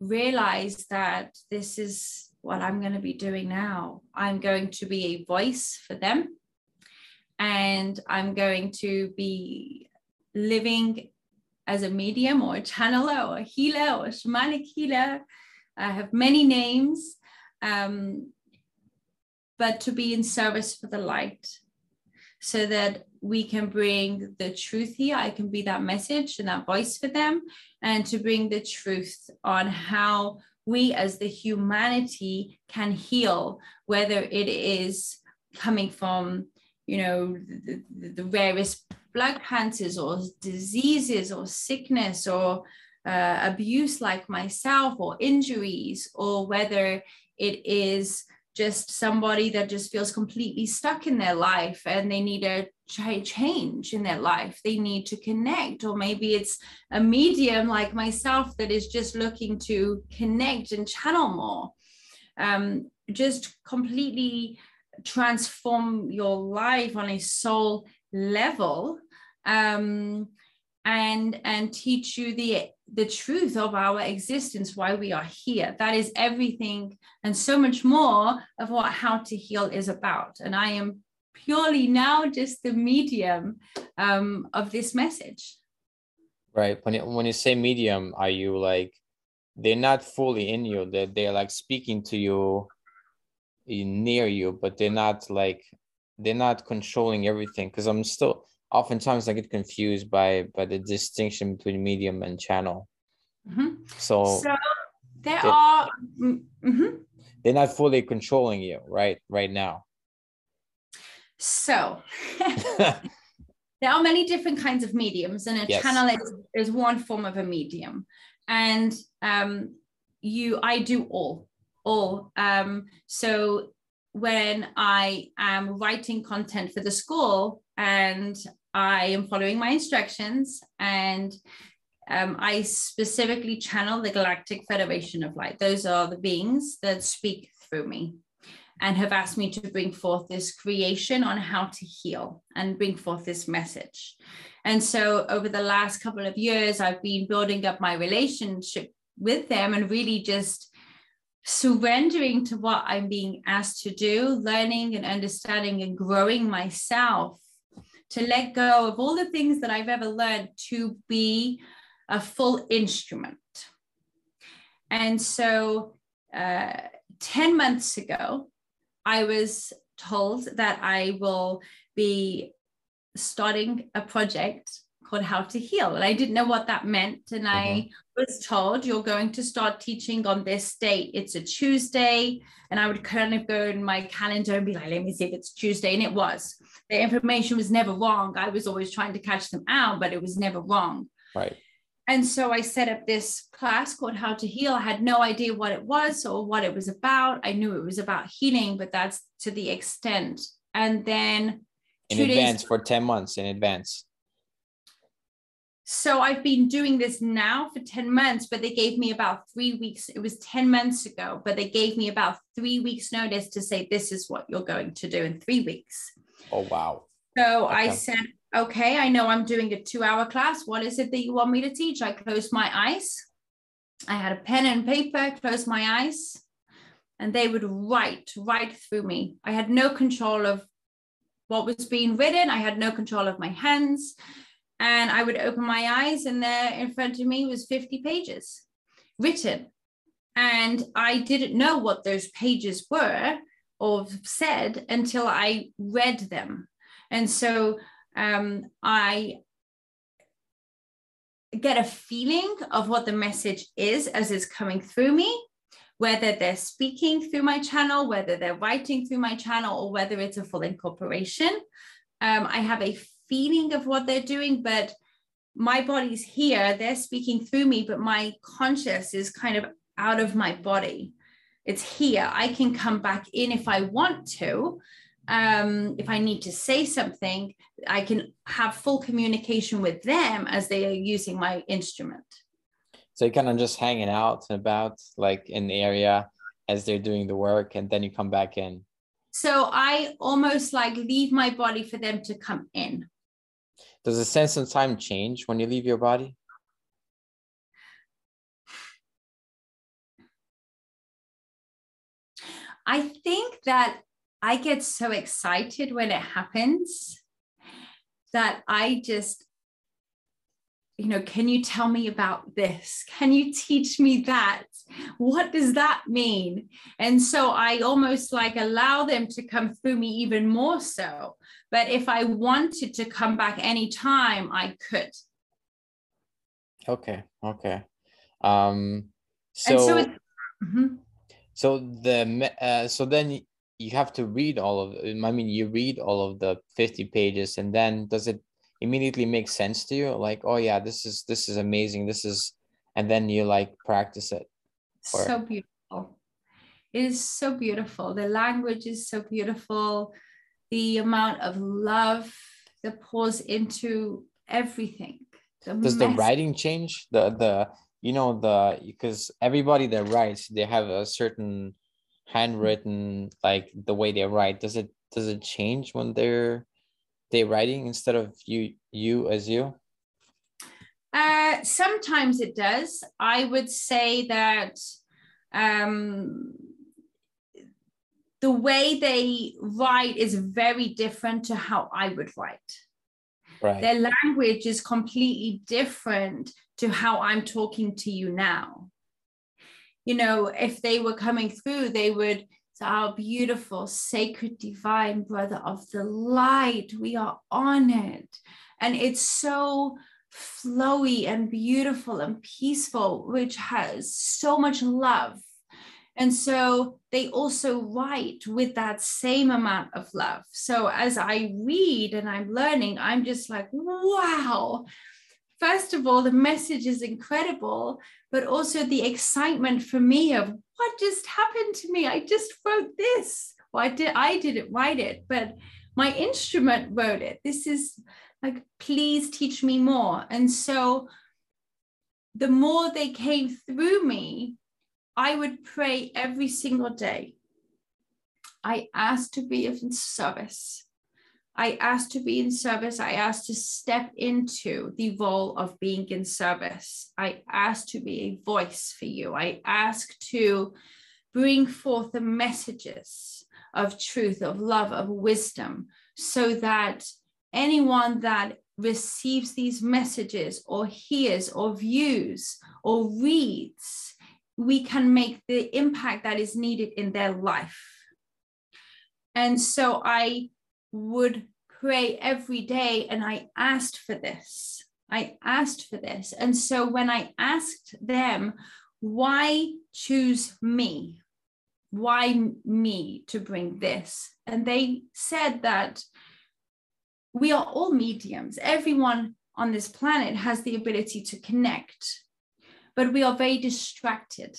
realized that this is what i'm going to be doing now i'm going to be a voice for them and i'm going to be living as a medium or a channeler or a healer or a shamanic healer. I have many names, um, but to be in service for the light so that we can bring the truth here. I can be that message and that voice for them, and to bring the truth on how we as the humanity can heal, whether it is coming from you know the, the, rarest blood cancers or diseases or sickness or uh, abuse like myself or injuries or whether it is just somebody that just feels completely stuck in their life and they need a change in their life. They need to connect or maybe it's a medium like myself that is just looking to connect and channel more. Um, just completely transform your life on a soul level. Um, and and teach you the the truth of our existence why we are here. That is everything and so much more of what how to heal is about. And i am purely now just the medium um, of this message. Right. When you, when you say medium are you like they're not fully in you they're, they're like speaking to you near you but they're not like they're not controlling everything? Because i'm still oftentimes i get confused by by the distinction between medium and channel mm-hmm. so, so there are mm-hmm. they're not fully controlling you right right now so there are many different kinds of mediums and a yes. channel is, is one form of a medium and um you i do all all um so when I am writing content for the school and I am following my instructions and um, I specifically channel the Galactic Federation of Light. Those are the beings that speak through me and have asked me to bring forth this creation on how to heal and bring forth this message. And so over the last couple of years, I've been building up my relationship with them and really just surrendering to what I'm being asked to do, learning and understanding and growing myself to let go of all the things that I've ever learned to be a full instrument. And so, uh, 10 months ago, I was told that I will be starting a project called How to Heal. And I didn't know what that meant. And I mm-hmm. was told you're going to start teaching on this date. It's a Tuesday. And I would kind of go in my calendar and be like, let me see if it's Tuesday. And it was. The information was never wrong. I was always trying to catch them out, but it was never wrong. Right. And so I set up this class called How to Heal. I had no idea what it was or what it was about. I knew it was about healing, but that's to the extent. And then in advance days- for 10 months in advance So I've been doing this now for 10 months, but they gave me about three weeks. It was 10 months ago, but they gave me about three weeks' notice to say, this is what you're going to do in three weeks. Oh, wow. So okay. I said, okay, I know I'm doing a two hour class. What is it that you want me to teach? I closed my eyes. I had a pen and paper, closed my eyes, and they would write right through me. I had no control of what was being written. I had no control of my hands and I would open my eyes, and there in front of me was 50 pages written. And I didn't know what those pages were or said until I read them. And so um, I get a feeling of what the message is as it's coming through me, whether they're speaking through my channel, whether they're writing through my channel, or whether it's a full incorporation. Um, I have a feeling of what they're doing, but my body's here, they're speaking through me, but my conscious is kind of out of my body. It's here. I can come back in if I want to. Um, if I need to say something, I can have full communication with them as they are using my instrument. So you're kind of just hanging out and about like in the area as they're doing the work, and then you come back in. So I almost like leave my body for them to come in. Does the sense of time change when you leave your body? I think that I get so excited when it happens that I just, you know, can you tell me about this? Can you teach me that? What does that mean? And so I almost like allow them to come through me even more so but if I wanted to come back anytime, I could. Okay. Okay. Um, so, so, mm-hmm. so the uh, so then you have to read all of. I mean, you read all of the fifty pages, and then does it immediately make sense to you? Like, oh yeah, this is this is amazing. This is, and then you like practice it. Or... So beautiful. It is so beautiful. The language is so beautiful the amount of love that pours into everything. The Does mess- the writing change? The the you know the because everybody that writes they have a certain handwritten like the way they write. Does it does it change when they're they writing instead of you you as you? Uh, sometimes it does. I would say that um, the way they write is very different to how I would write. Right. Their language is completely different to how I'm talking to you now. You know, if they were coming through, they would say, Our beautiful, sacred, divine brother of the light, we are honored. And it's so flowy and beautiful and peaceful, which has so much love and so they also write with that same amount of love. So as I read and I'm learning, I'm just like, wow. First of all, the message is incredible, but also the excitement for me of what just happened to me. I just wrote this. Well, I did I didn't write it, but my instrument wrote it. This is like, please teach me more. And so the more they came through me, I would pray every single day. I asked to be of service. I asked to be in service. I asked to step into the role of being in service. I asked to be a voice for you. I asked to bring forth the messages of truth, of love, of wisdom, so that anyone that receives these messages or hears or views or reads we can make the impact that is needed in their life. And so I would pray every day and I asked for this. I asked for this. And so when I asked them, why choose me? Why me to bring this? And they said that we are all mediums. Everyone on this planet has the ability to connect but we are very distracted.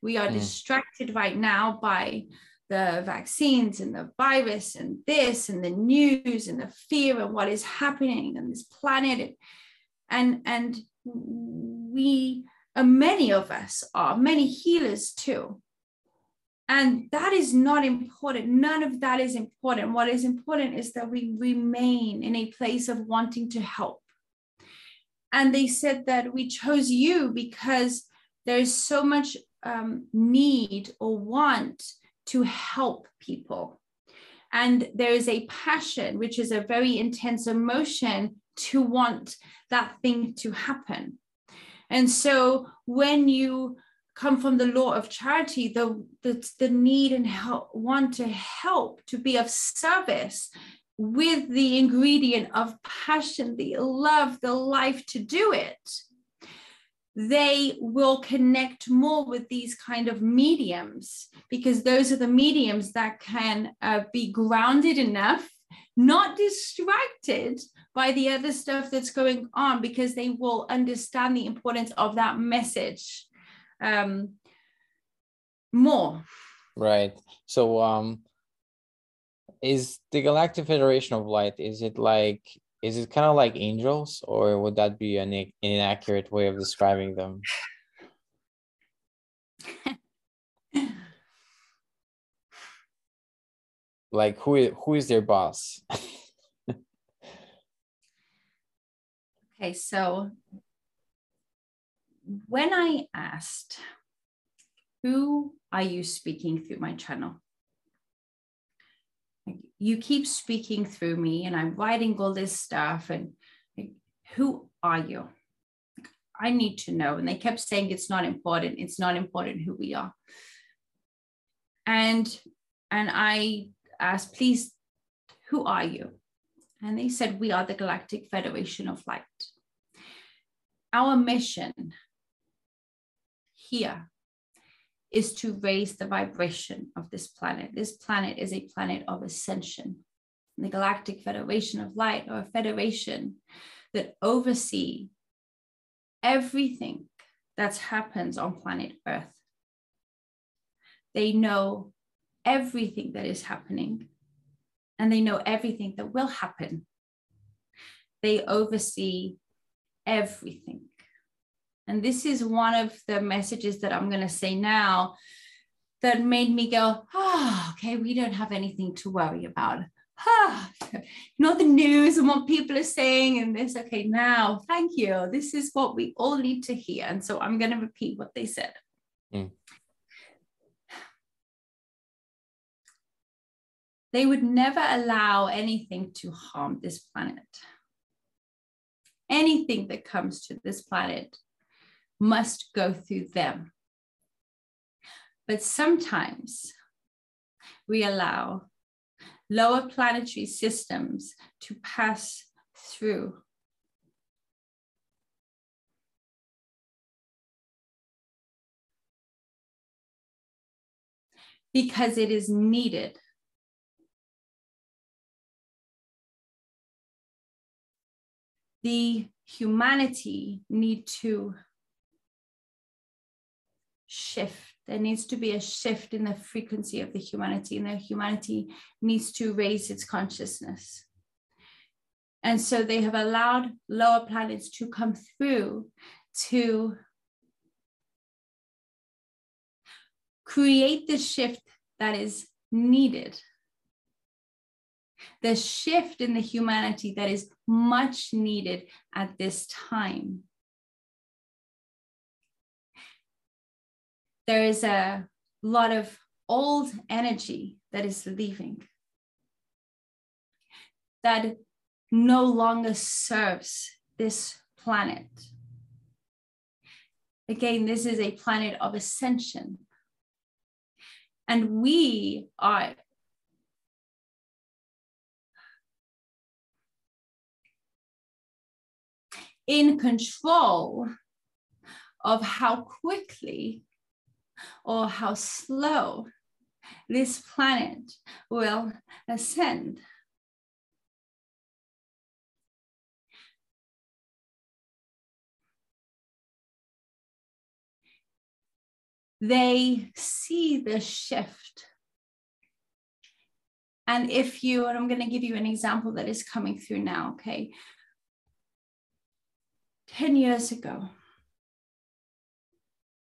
We are mm. distracted right now by the vaccines and the virus and this and the news and the fear of what is happening on this planet. and and we uh, many of us are many healers too. And that is not important. None of that is important. What is important is that we remain in a place of wanting to help. And they said that we chose you because there's so much um, need or want to help people and there is a passion which is a very intense emotion to want that thing to happen. And so when you come from the law of charity, the, the, the need and help, want to help, to be of service with the ingredient of passion, the love, the life to do it, they will connect more with these kind of mediums because those are the mediums that can uh, be grounded enough, not distracted by the other stuff that's going on because they will understand the importance of that message um, more. Right. So, um, is the Galactic Federation of Light? Is it like? Is it kind of like angels, or would that be an inaccurate way of describing them? like who who is their boss? Okay, so when I asked, who are you speaking through my channel? You keep speaking through me, and I'm writing all this stuff. And who are you? I need to know. And they kept saying it's not important. It's not important who we are. And and I asked, please, who are you? And they said, We are the Galactic Federation of Light. Our mission here is to raise the vibration of this planet. This planet is a planet of ascension. The Galactic Federation of Light, or a federation that oversee everything that happens on planet Earth. They know everything that is happening and they know everything that will happen. They oversee everything. And this is one of the messages that I'm going to say now that made me go, oh, okay, we don't have anything to worry about. Ah, not the news and what people are saying and this. Okay, now, thank you. This is what we all need to hear. And so I'm going to repeat what they said. Mm. They would never allow anything to harm this planet. Anything that comes to this planet must go through them. But sometimes we allow lower planetary systems to pass through. Because it is needed the humanity need to shift. There needs to be a shift in the frequency of the humanity, and the humanity needs to raise its consciousness. And so they have allowed lower planets to come through to create the shift that is needed the shift in the humanity that is much needed at this time. There is a lot of old energy that is leaving that no longer serves this planet. Again, this is a planet of ascension. And we are in control of how quickly or how slow this planet will ascend. They see the shift. And if you, and I'm going to give you an example that is coming through now, okay? 10 years ago,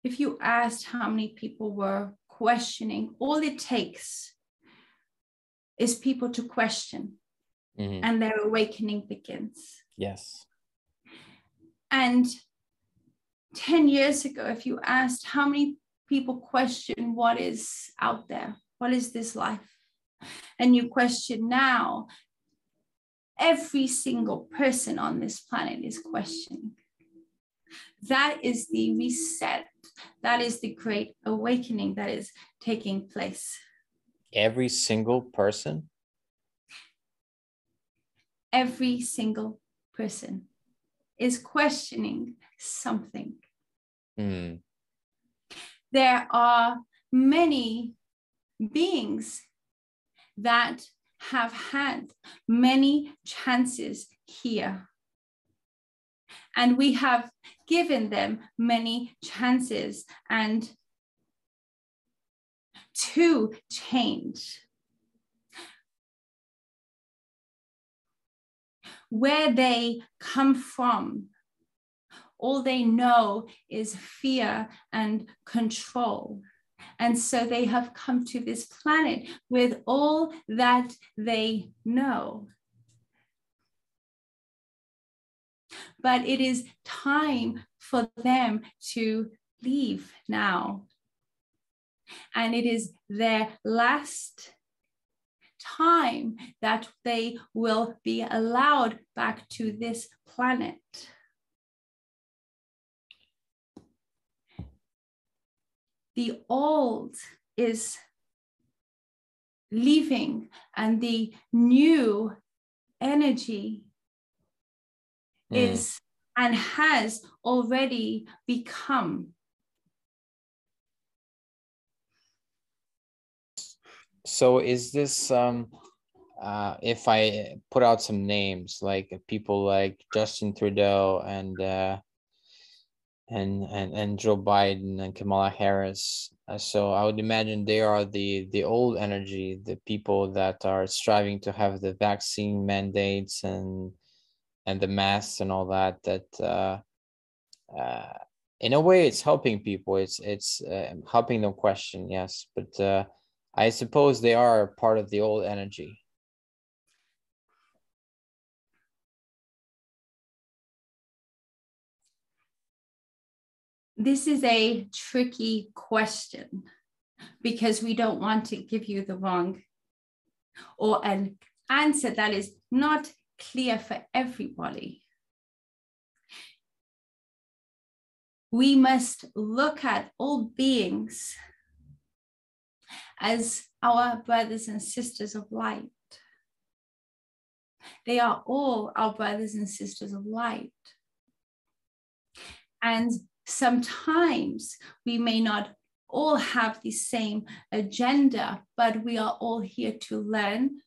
if you asked how many people were questioning, all it takes is people to question Mhm. and their awakening begins. Yes. And 10 years ago, if you asked how many people question what is out there, what is this life? And you question now, every single person on this planet is questioning. That is the reset. That is the great awakening that is taking place. Every single person. Every single person is questioning something. Mm. there are many beings that have had many chances here. And we have given them many chances and to change. Where they come from, all they know is fear and control. And so they have come to this planet with all that they know. But it is time for them to leave now. And it is their last time that they will be allowed back to this planet. the old is leaving and the new energy Mm. is and has already become So is this um uh if I put out some names like people like Justin Trudeau and uh and and and Joe Biden and Kamala Harris. Uh, so I would imagine they are the the old energy, the people that are striving to have the vaccine mandates and and the masks and all that. That uh, uh, in a way, it's helping people. It's it's uh, helping them question, yes, but uh, I suppose they are part of the old energy. this is a tricky question because we don't want to give you the wrong or an answer that is not clear for everybody. We must look at all beings as our brothers and sisters of light. They are all our brothers and sisters of light. And sometimes we may not all have the same agenda, but we are all here to learn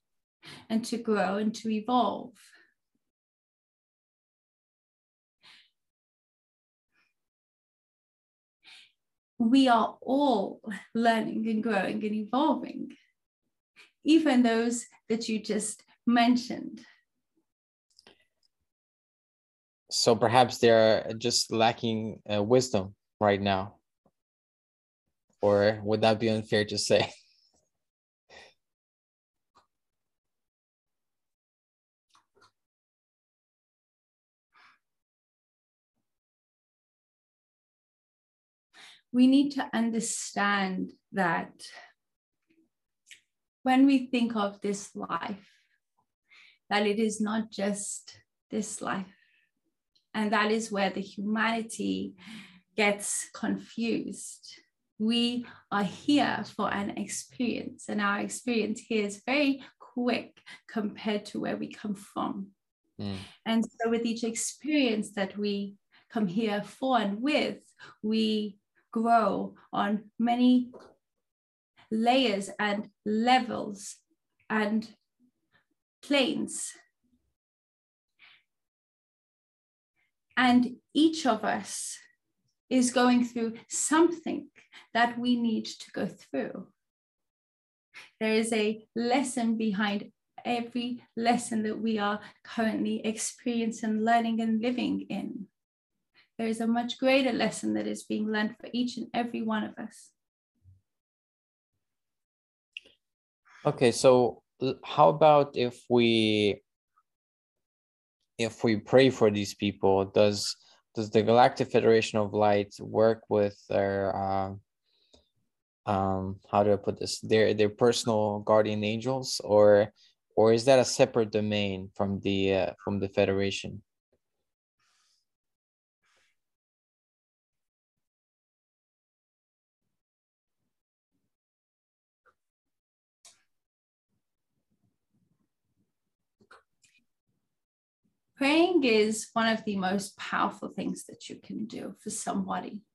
and to grow and to evolve. We are all learning and growing and evolving, even those that you just mentioned. So perhaps they're just lacking uh, wisdom right now. Or would that be unfair to say? we need to understand that when we think of this life, that it is not just this life. And that is where the humanity gets confused. We are here for an experience, and our experience here is very quick compared to where we come from. Mm. And so, with each experience that we come here for and with, we grow on many layers and levels and planes. And each of us is going through something that we need to go through. There is a lesson behind every lesson that we are currently experiencing, learning, and living in. There is a much greater lesson that is being learned for each and every one of us. Okay, so how about if we if we pray for these people? Does does the Galactic Federation of Light work with their uh, um how do I put this their their personal guardian angels or or is that a separate domain from the uh, from the federation? Praying is one of the most powerful things that you can do for somebody.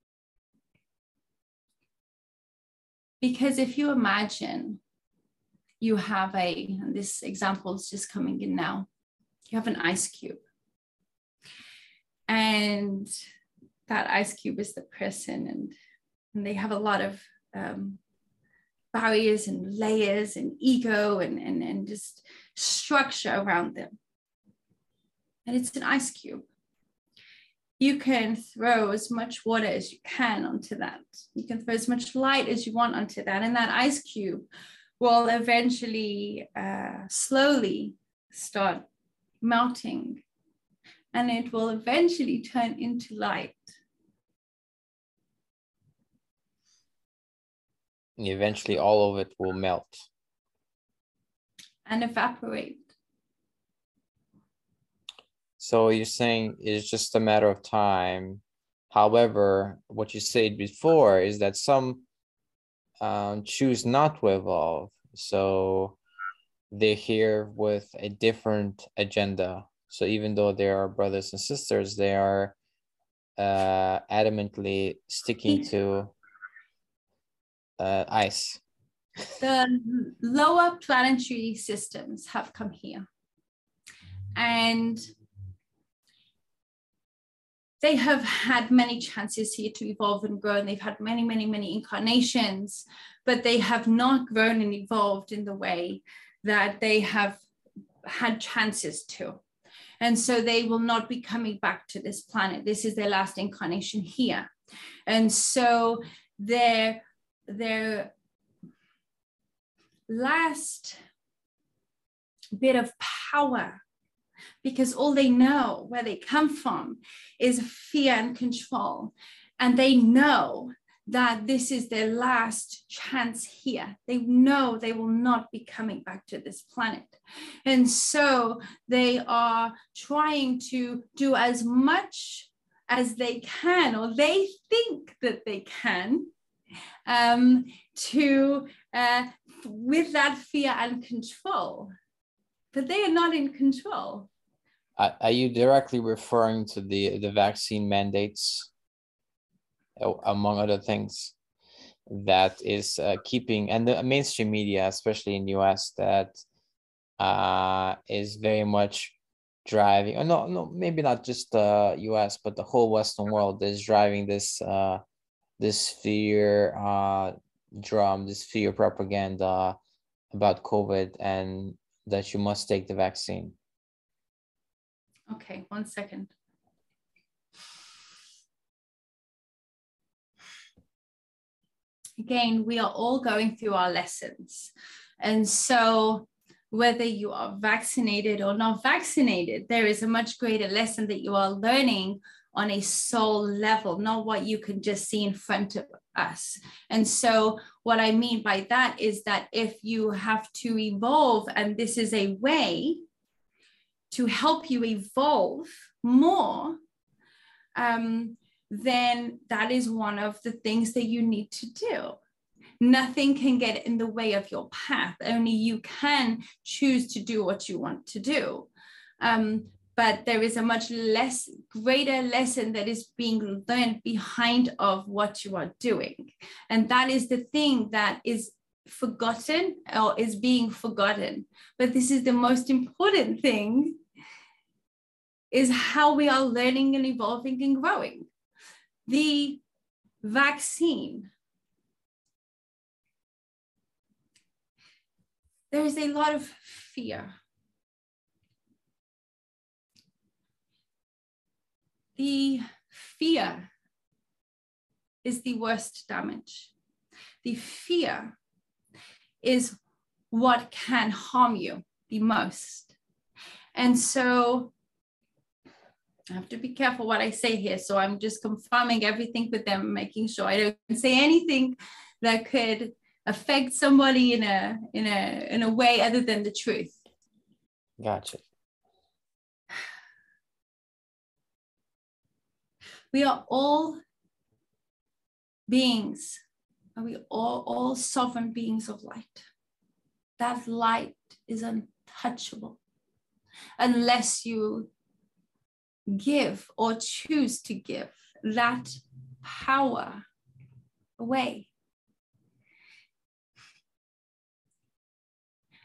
Because if you imagine you have a, this example is just coming in now, you have an ice cube. And that ice cube is the person, and, and they have a lot of um, barriers and layers and ego and, and, and just structure around them and it's an ice cube. You can throw as much water as you can onto that. You can throw as much light as you want onto that. And that ice cube will eventually uh, slowly start melting and it will eventually turn into light. Eventually, all of it will melt and evaporate. So you're saying it's just a matter of time. However, what you said before is that some um, choose not to evolve. So they're here with a different agenda. So even though they are brothers and sisters, they are uh, adamantly sticking to uh, ice. The lower planetary systems have come here. And they have had many chances here to evolve and grow, and they've had many, many, many incarnations, but they have not grown and evolved in the way that they have had chances to. And so they will not be coming back to this planet. This is their last incarnation here. And so their, their last bit of power because all they know where they come from is fear and control. And they know that this is their last chance here. They know they will not be coming back to this planet. And so they are trying to do as much as they can, or they think that they can, um, to uh, with that fear and control. But they are not in control. Are you directly referring to the the vaccine mandates, among other things, that is uh, keeping and the mainstream media, especially in US, that uh, is very much driving. Or no, no, maybe not just the U.S., but the whole Western world is driving this uh, this fear uh, drum, this fear propaganda about COVID, and that you must take the vaccine. Okay, one second. Again, we are all going through our lessons. And so, whether you are vaccinated or not vaccinated, there is a much greater lesson that you are learning on a soul level, not what you can just see in front of us. And so, what I mean by that is that if you have to evolve, and this is a way to help you evolve more, um, then that is one of the things that you need to do. Nothing can get in the way of your path. Only you can choose to do what you want to do. Um, but there is a much less greater lesson that is being learned behind of what you are doing and that is the thing that is forgotten or is being forgotten but this is the most important thing is how we are learning and evolving and growing. The vaccine. There is a lot of fear. The fear is the worst damage. The fear is what can harm you the most. And so I have to be careful what I say here. So I'm just confirming everything with them, making sure I don't say anything that could affect somebody in a in a in a way other than the truth. Gotcha. We are all beings. Are we all all sovereign beings of light? That light is untouchable unless you give or choose to give that power away.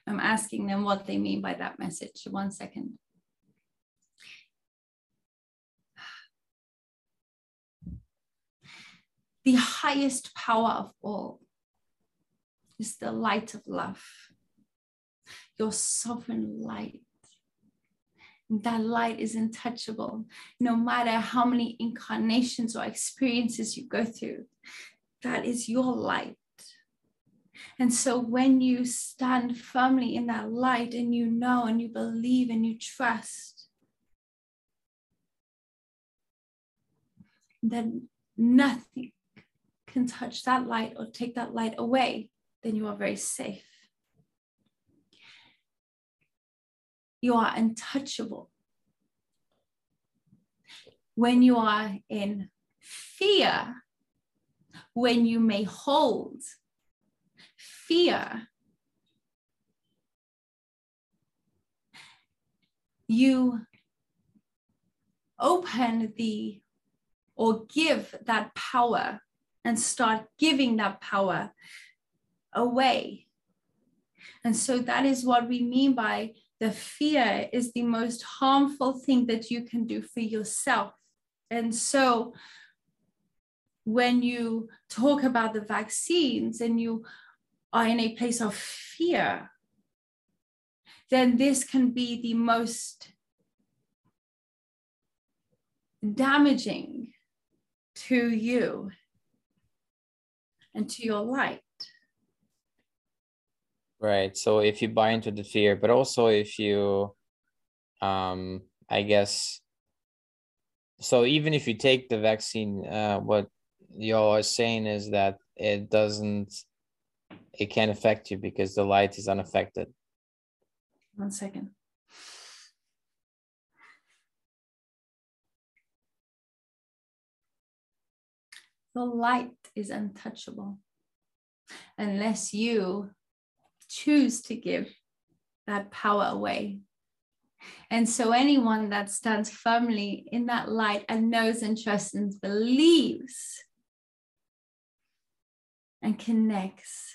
I'm asking them what they mean by that message. One second. The highest power of all is the light of love, your sovereign light. That light is untouchable. No matter how many incarnations or experiences you go through, that is your light. And so when you stand firmly in that light and you know and you believe and you trust that nothing can touch that light or take that light away, then you are very safe. You are untouchable. When you are in fear, when you may hold fear, you open the or give that power and start giving that power away. And so that is what we mean by the fear is the most harmful thing that you can do for yourself. And so when you talk about the vaccines and you are in a place of fear, then this can be the most damaging to you and to your light. Right. So if you buy into the fear, but also if you, um, I guess, so even if you take the vaccine, uh, what y'all are saying is that it doesn't, it can't affect you because the light is unaffected. One second. The light is untouchable unless you choose to give that power away. And so, anyone that stands firmly in that light and knows and trusts and believes and connects,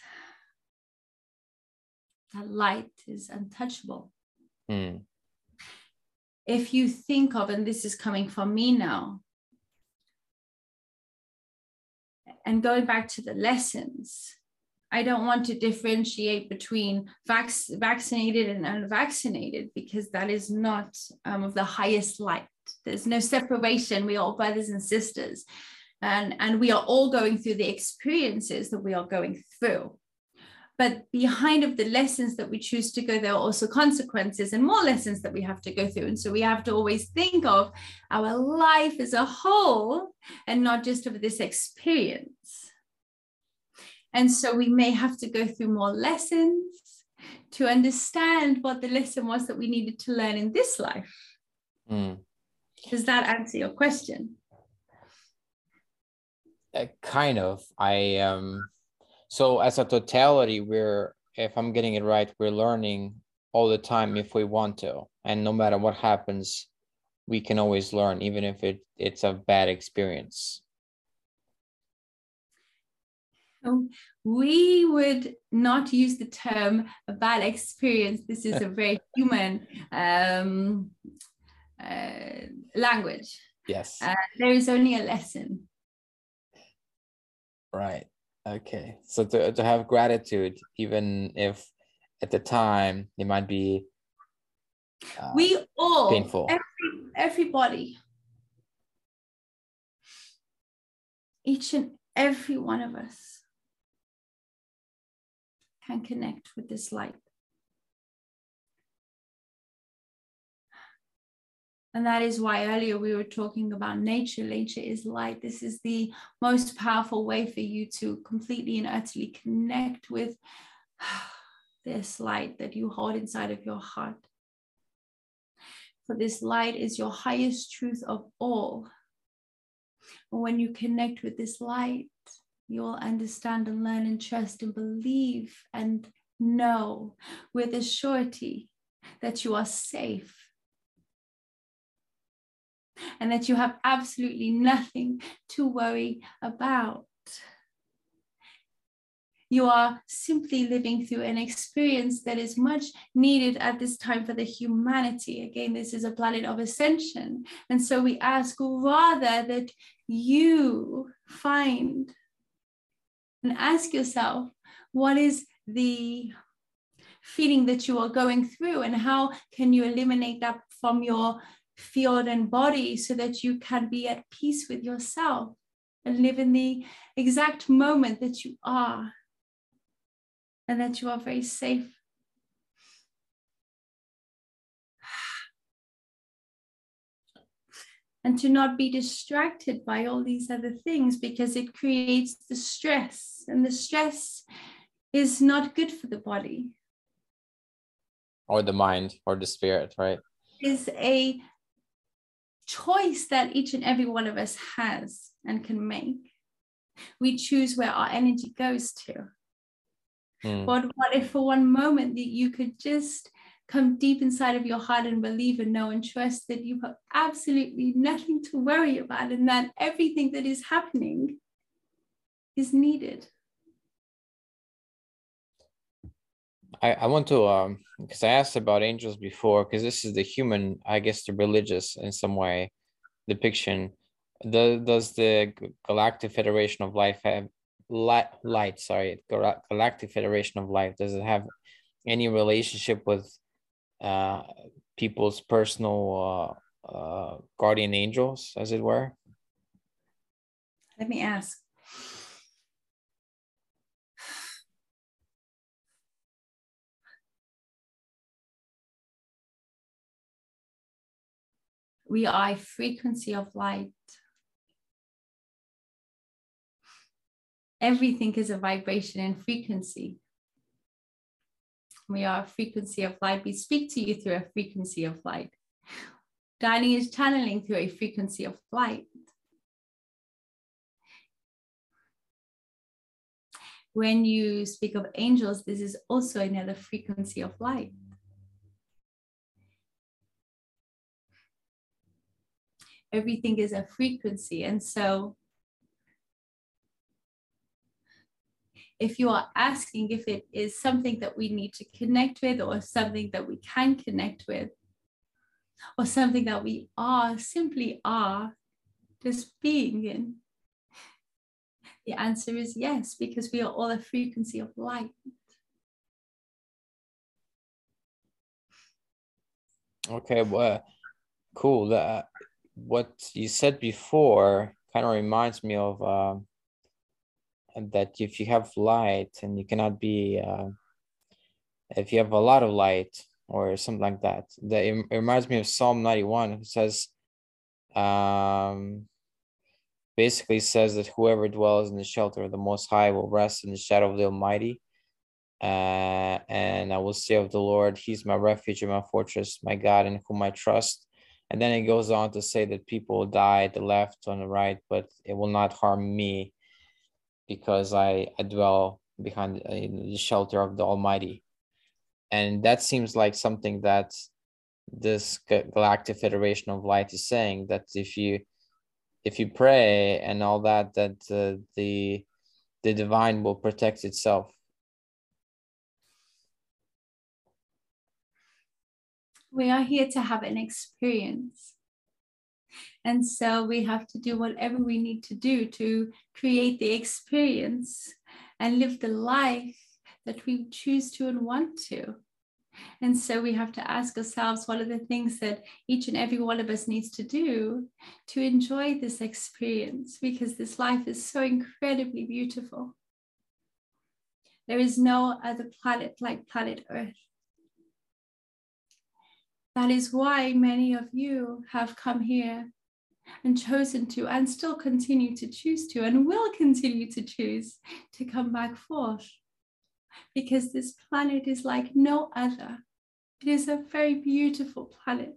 that light is untouchable. Mm. If you think of, and this is coming from me now, and going back to the lessons, I don't want to differentiate between vac- vaccinated and unvaccinated because that is not um, of the highest light. There's no separation. We are all brothers and sisters. And, and we are all going through the experiences that we are going through but behind of the lessons that we choose to go there are also consequences and more lessons that we have to go through and so we have to always think of our life as a whole and not just of this experience and so we may have to go through more lessons to understand what the lesson was that we needed to learn in this life. Mm. does that answer your question? Uh, kind of. I um so as a totality we're if i'm getting it right we're learning all the time if we want to. And no matter what happens we can always learn even if it it's a bad experience we would not use the term a bad experience. This is a very human um, uh, language. Yes. Uh, there is only a lesson. Right. Okay, so to to have gratitude, even if at the time it might be uh, we all painful. Every, everybody each and every one of us can connect with this light. And that is why earlier we were talking about nature. Nature is light. This is the most powerful way for you to completely and utterly connect with this light that you hold inside of your heart. For this light is your highest truth of all. When you connect with this light, you'll understand and learn and trust and believe and know with a surety that you are safe and that you have absolutely nothing to worry about. You are simply living through an experience that is much needed at this time for the humanity. Again, this is a planet of ascension. And so we ask rather that you find and ask yourself what is the feeling that you are going through and how can you eliminate that from your field and body so that you can be at peace with yourself and live in the exact moment that you are and that you are very safe. And to not be distracted by all these other things because it creates the stress, and the stress is not good for the body. Or the mind or the spirit, right? Is a choice that each and every one of us has and can make. We choose where our energy goes to. Mm. But what if for one moment that you could just come deep inside of your heart and believe and know and trust that you have absolutely nothing to worry about and that everything that is happening is needed. I, I want to um because I asked about angels before because this is the human I guess the religious in some way depiction. The, does the Galactic Federation of Life have light? Light, sorry, Galactic Federation of Life. Does it have any relationship with uh, people's personal uh, uh, guardian angels, as it were? Let me ask. We are a frequency of light. Everything is a vibration and frequency. We are a frequency of light. We speak to you through a frequency of light. Dining is channeling through a frequency of light. When you speak of angels, this is also another frequency of light. everything is a frequency. And so if you are asking if it is something that we need to connect with or something that we can connect with or something that we are simply are just being in the answer is yes because we are all a frequency of light. Okay well cool. That what you said before kind of reminds me of um, that if you have light and you cannot be uh, if you have a lot of light or something like that that it, reminds me of psalm 91 who says um basically says that whoever dwells in the shelter of the most high will rest in the shadow of the almighty uh, and i will say of the lord he's my refuge and my fortress my god in whom i trust. And then it goes on to say that people die at the left, on the right, but it will not harm me because I, I dwell behind the shelter of the Almighty. And that seems like something that this Galactic Federation of Light is saying that if you if you pray and all that, that uh, the the divine will protect itself We are here to have an experience. And so we have to do whatever we need to do to create the experience and live the life that we choose to and want to. And so we have to ask ourselves what are the things that each and every one of us needs to do to enjoy this experience because this life is so incredibly beautiful. There is no other planet like planet Earth. That is why many of you have come here and chosen to, and still continue to choose to, and will continue to choose to come back forth. Because this planet is like no other. It is a very beautiful planet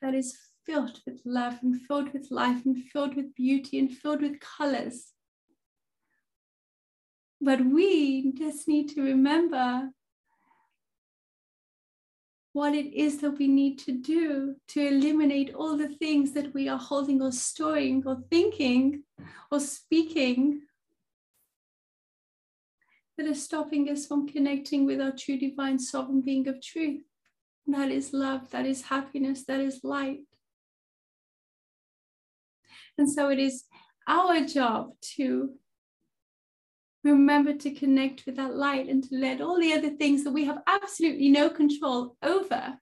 that is filled with love and filled with life and filled with beauty and filled with colors. But we just need to remember what it is that we need to do to eliminate all the things that we are holding or storing or thinking or speaking that are stopping us from connecting with our true divine sovereign being of truth. That is love, that is happiness, that is light. And so it is our job to remember to connect with that light and to let all the other things that we have absolutely no control over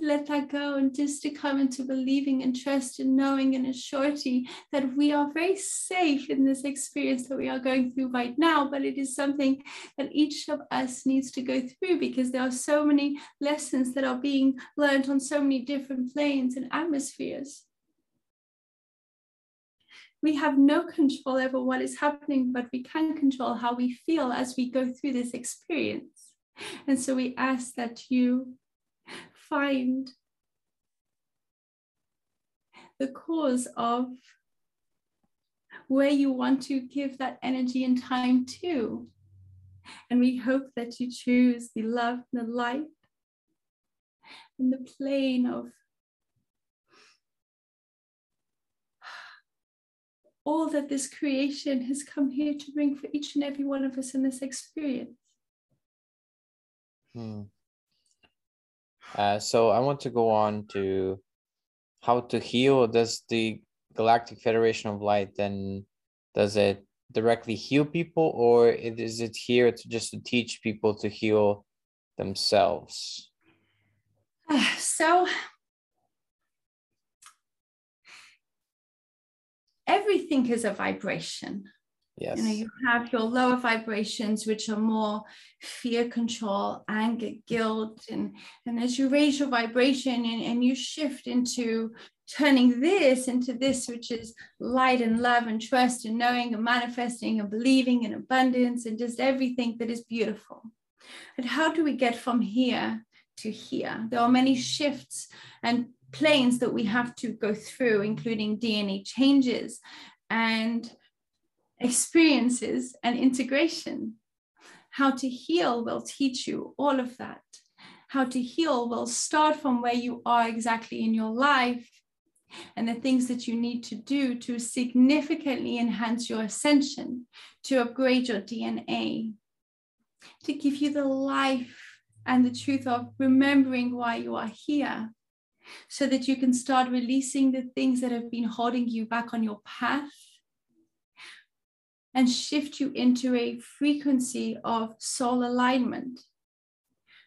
to let that go and just to come into believing and trust and knowing and a surety that we are very safe in this experience that we are going through right now. But it is something that each of us needs to go through because there are so many lessons that are being learned on so many different planes and atmospheres we have no control over what is happening, but we can control how we feel as we go through this experience. And so we ask that you find the cause of where you want to give that energy and time to. And we hope that you choose the love, the light, and the plane of all that this creation has come here to bring for each and every one of us in this experience. Hmm. Uh, so I want to go on to how to heal. Does the Galactic Federation of Light then does it directly heal people, or is it here to just to teach people to heal themselves? Uh, so everything is a vibration. Yes. You know, you have your lower vibrations, which are more fear, control, anger, guilt. And, and as you raise your vibration and, and you shift into turning this into this, which is light and love and trust and knowing and manifesting and believing in abundance and just everything that is beautiful. And how do we get from here to here? There are many shifts and planes that we have to go through, including DNA changes and experiences and integration. How to heal will teach you all of that. How to heal will start from where you are exactly in your life and the things that you need to do to significantly enhance your ascension, to upgrade your DNA, to give you the life and the truth of remembering why you are here, so that you can start releasing the things that have been holding you back on your path and shift you into a frequency of soul alignment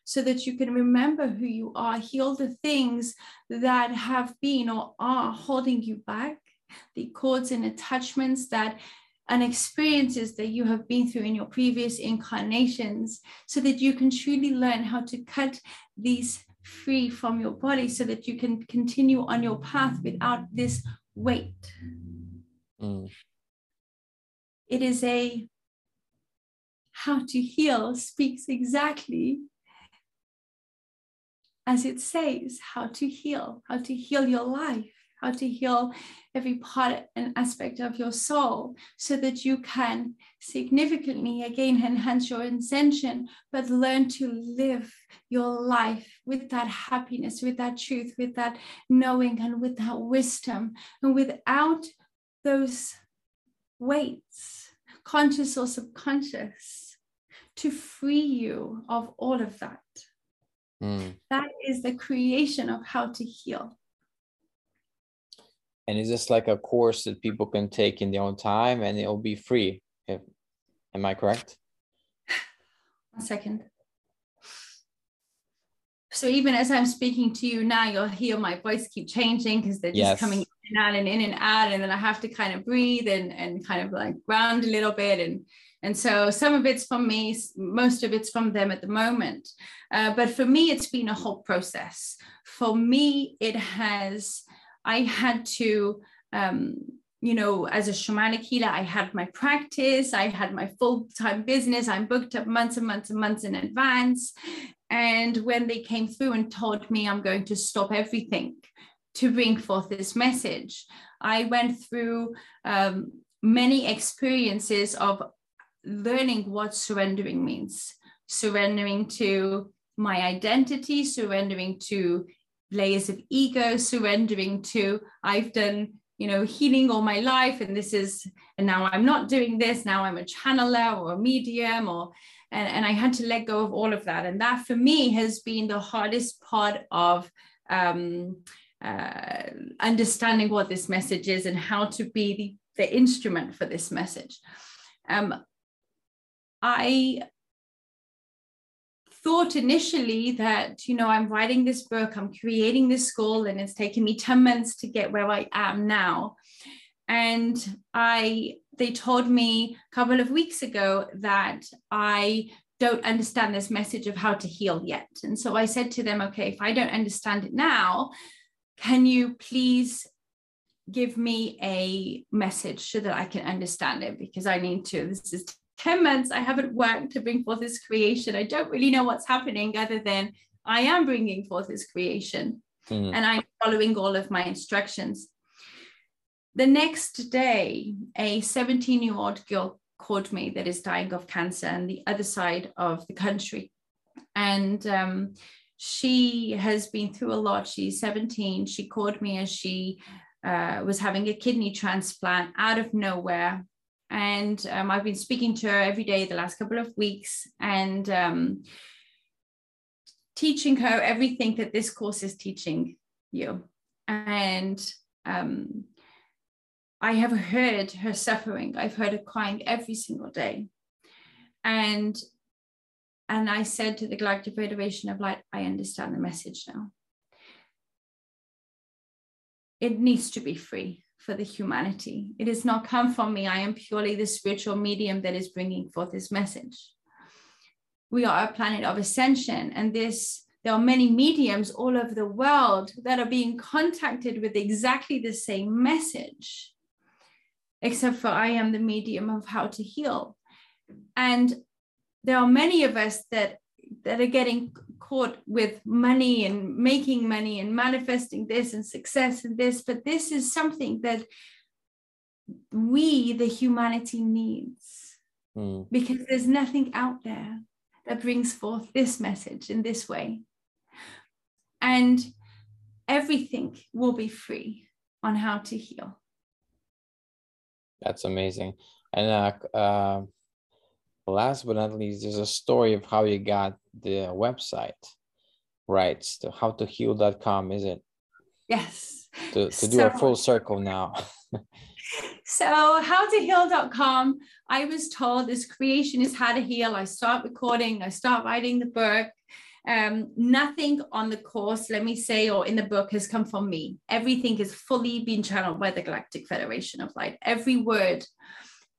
so that you can remember who you are, heal the things that have been or are holding you back, the cords and attachments that and experiences that you have been through in your previous incarnations, so that you can truly learn how to cut these free from your body so that you can continue on your path without this weight. Mm. It is a how to heal speaks exactly as it says how to heal, how to heal your life how to heal every part and aspect of your soul so that you can significantly again enhance your ascension, but learn to live your life with that happiness, with that truth, with that knowing, and with that wisdom. And without those weights, conscious or subconscious, to free you of all of that. Mm. That is the creation of how to heal. And is this like a course that people can take in their own time and it'll be free? Am I correct? One second. so even as I'm speaking to you now, you'll hear my voice keep changing because they're just yes. coming in and out and in and out. And then I have to kind of breathe and, and kind of like ground a little bit. And, and so some of it's from me, most of it's from them at the moment. Uh, but for me, it's been a whole process. For me, it has, I had to, um, you know, as a shamanic healer, I had my practice, I had my full time business. I'm booked up months and months and months in advance. And when they came through and told me I'm going to stop everything to bring forth this message, I went through um, many experiences of learning what surrendering means surrendering to my identity, surrendering to layers of ego, surrendering to I've done you know healing all my life and this is and now i'm not doing this now i'm a channeler or a medium or and, and i had to let go of all of that. And that for me has been the hardest part of um, uh, understanding what this message is and how to be the, the instrument for this message. Um, i thought initially that you know i'm writing this book i'm creating this school and it's taken me 10 months to get where i am now. And i they told me a couple of weeks ago that i don't understand this message of how to heal yet. And so i said to them okay if i don't understand it now can you please give me a message so that i can understand it? Because i need to. This is 10 months I haven't worked to bring forth this creation. I don't really know what's happening other than I am bringing forth this creation mm. and I'm following all of my instructions. The next day, a 17 year old girl called me that is dying of cancer on the other side of the country. And um, she has been through a lot. She's 17. She called me as she uh, was having a kidney transplant out of nowhere and um, I've been speaking to her every day the last couple of weeks and um, teaching her everything that this course is teaching you. And um, I have heard her suffering. I've heard her crying every single day. And and I said to the Galactic Federation of Light, I understand the message now. It needs to be free for the humanity. It has not come from me. I am purely the spiritual medium that is bringing forth this message. We are a planet of ascension, and this there are many mediums all over the world that are being contacted with exactly the same message, except for I am the medium of how to heal. And there are many of us that that are getting caught with money and making money and manifesting this and success and this, but this is something that we, the humanity, needs mm. because there's nothing out there that brings forth this message in this way. And everything will be free on how to heal. That's amazing. And uh, uh, last but not least, there's a story of how you got the website right? To howtoheal.com is it? Yes. To, to do so, a full circle now. So howtoheal.com i was told this creation is how to heal. I start recording i start writing the book. Um, nothing on the course, let me say, or in the book has come from me. Everything has fully been channeled by the Galactic Federation of Light, every word.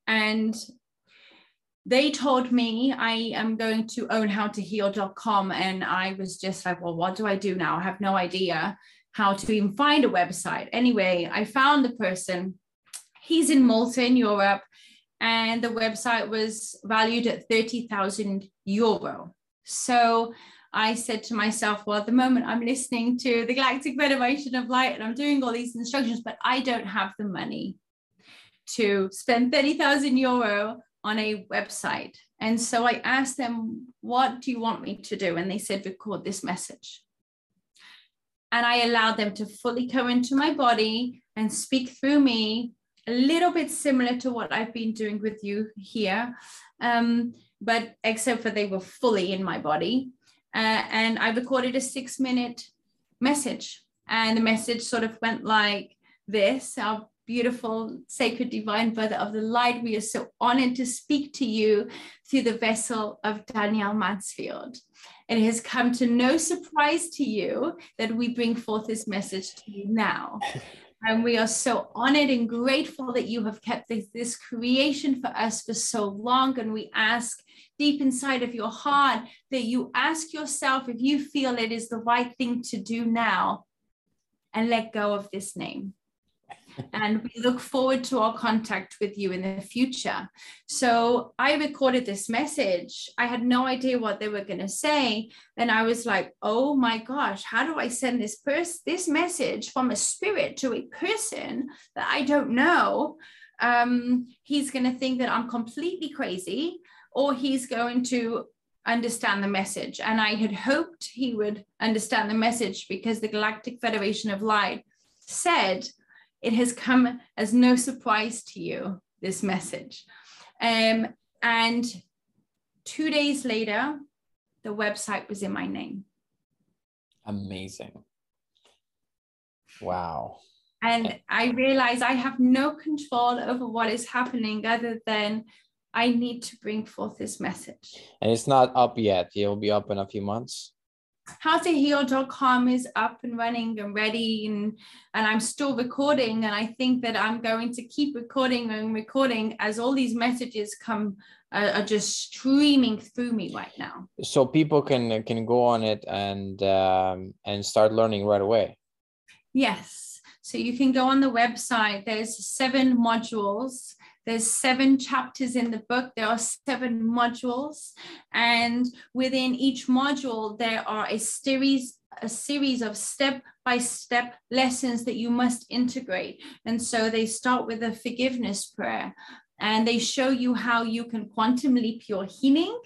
And they told me I am going to own howtoheal.com. And I was just like, well, what do I do now? I have no idea how to even find a website. Anyway, I found the person. He's in Malta in Europe. And the website was valued at 30,000 euro. So I said to myself, well, at the moment I'm listening to the Galactic Federation of Light and I'm doing all these instructions, but I don't have the money to spend 30,000 euro on a website. And so I asked them, What do you want me to do? And they said, Record this message. And I allowed them to fully come into my body and speak through me, a little bit similar to what I've been doing with you here, um, but except for they were fully in my body. Uh, and I recorded a six minute message. And the message sort of went like this. I'll beautiful, sacred, divine brother of the light. We are so honored to speak to you through the vessel of Danielle Mansfield. It has come to no surprise to you that we bring forth this message to you now. And we are so honored and grateful that you have kept this, this, creation for us for so long. And we ask deep inside of your heart that you ask yourself if you feel it is the right thing to do now and let go of this name and we look forward to our contact with you in the future. So I recorded this message. I had no idea what they were going to say. And I was like, oh my gosh, how do I send this person this message from a spirit to a person that I don't know? Um, he's going to think that I'm completely crazy, or he's going to understand the message. And I had hoped he would understand the message because the Galactic Federation of Light said it has come as no surprise to you, this message. Um, and two days later, the website was in my name. Amazing. Wow. And I realize I have no control over what is happening other than I need to bring forth this message. And it's not up yet. It'll be up in a few months howtoheal.com is up and running and ready and and I'm still recording and I think that I'm going to keep recording and recording as all these messages come uh, are just streaming through me right now. So people can can go on it and um, and start learning right away. Yes. So you can go on the website. There's seven modules there's seven chapters in the book. There are seven modules. And within each module, there are a series a series of step by step lessons that you must integrate. And so they start with a forgiveness prayer and they show you how you can quantum leap your healing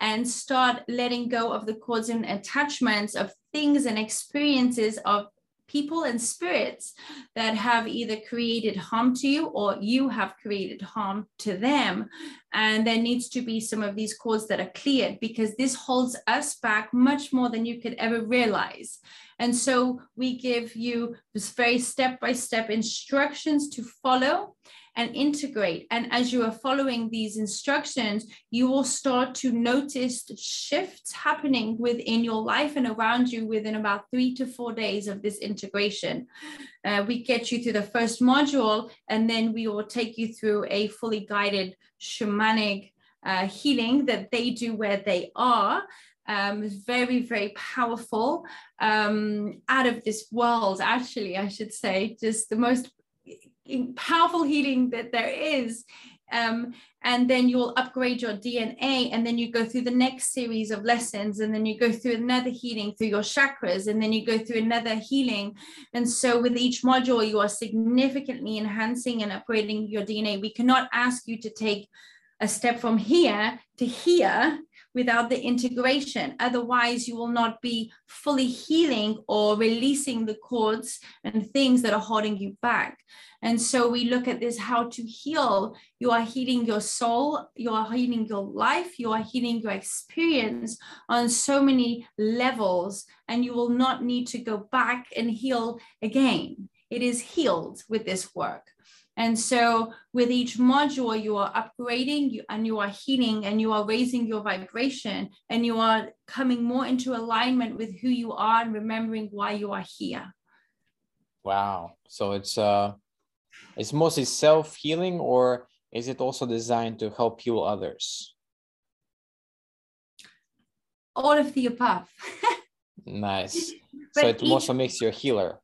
and start letting go of the cords and attachments of things and experiences of people and spirits that have either created harm to you or you have created harm to them. And there needs to be some of these cords that are cleared because this holds us back much more than you could ever realize. And so we give you this very step by step instructions to follow and integrate. And as you are following these instructions, you will start to notice shifts happening within your life and around you within about three to four days of this integration. Uh, we get you through the first module, and then we will take you through a fully guided shamanic uh, healing that they do where they are. Um, very, very powerful, um, out of this world, actually, I should say, just the most powerful healing that there is um, and then you'll upgrade your DNA, and then you go through the next series of lessons, and then you go through another healing through your chakras, and then you go through another healing. And so, with each module, you are significantly enhancing and upgrading your DNA. We cannot ask you to take a step from here to here without the integration. Otherwise, you will not be fully healing or releasing the cords and things that are holding you back. And so we look at this how to heal. You are healing your soul, you are healing your life, you are healing your experience on so many levels, and you will not need to go back and heal again. It is healed with this work. And so with each module, you are upgrading you, and you are healing and you are raising your vibration and you are coming more into alignment with who you are and remembering why you are here. Wow. So it's uh it's mostly self-healing or is it also designed to help heal others? All of the above. nice. so it each, also makes you a healer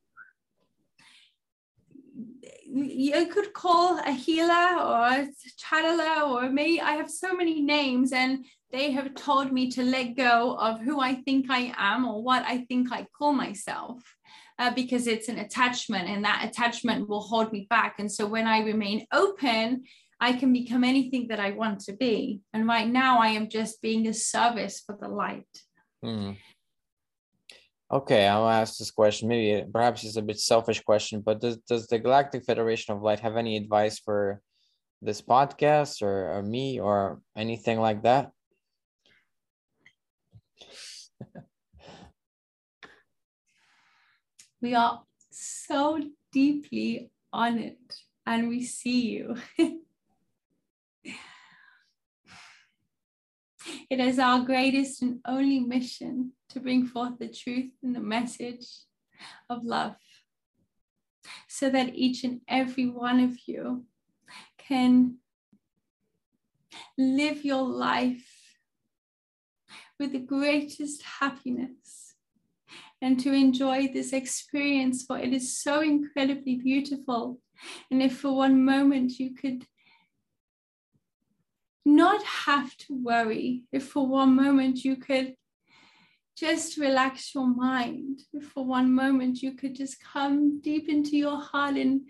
you could call a healer or a channeler or me. I have so many names, and they have told me to let go of who I think I am or what I think I call myself. Uh, because it's an attachment and that attachment will hold me back. And so when I remain open, I can become anything that I want to be. And right now, I am just being a service for the light. Mm. Okay, I'll ask this question. Maybe uh, perhaps it's a bit selfish question, but does does the Galactic Federation of Light have any advice for this podcast or, or me or anything like that? we are so deeply on it and we see you. It is our greatest and only mission to bring forth the truth and the message of love so that each and every one of you can live your life with the greatest happiness and to enjoy this experience, for it is so incredibly beautiful. And if for one moment you could not have to worry, if for one moment you could just relax your mind, if for one moment you could just come deep into your heart and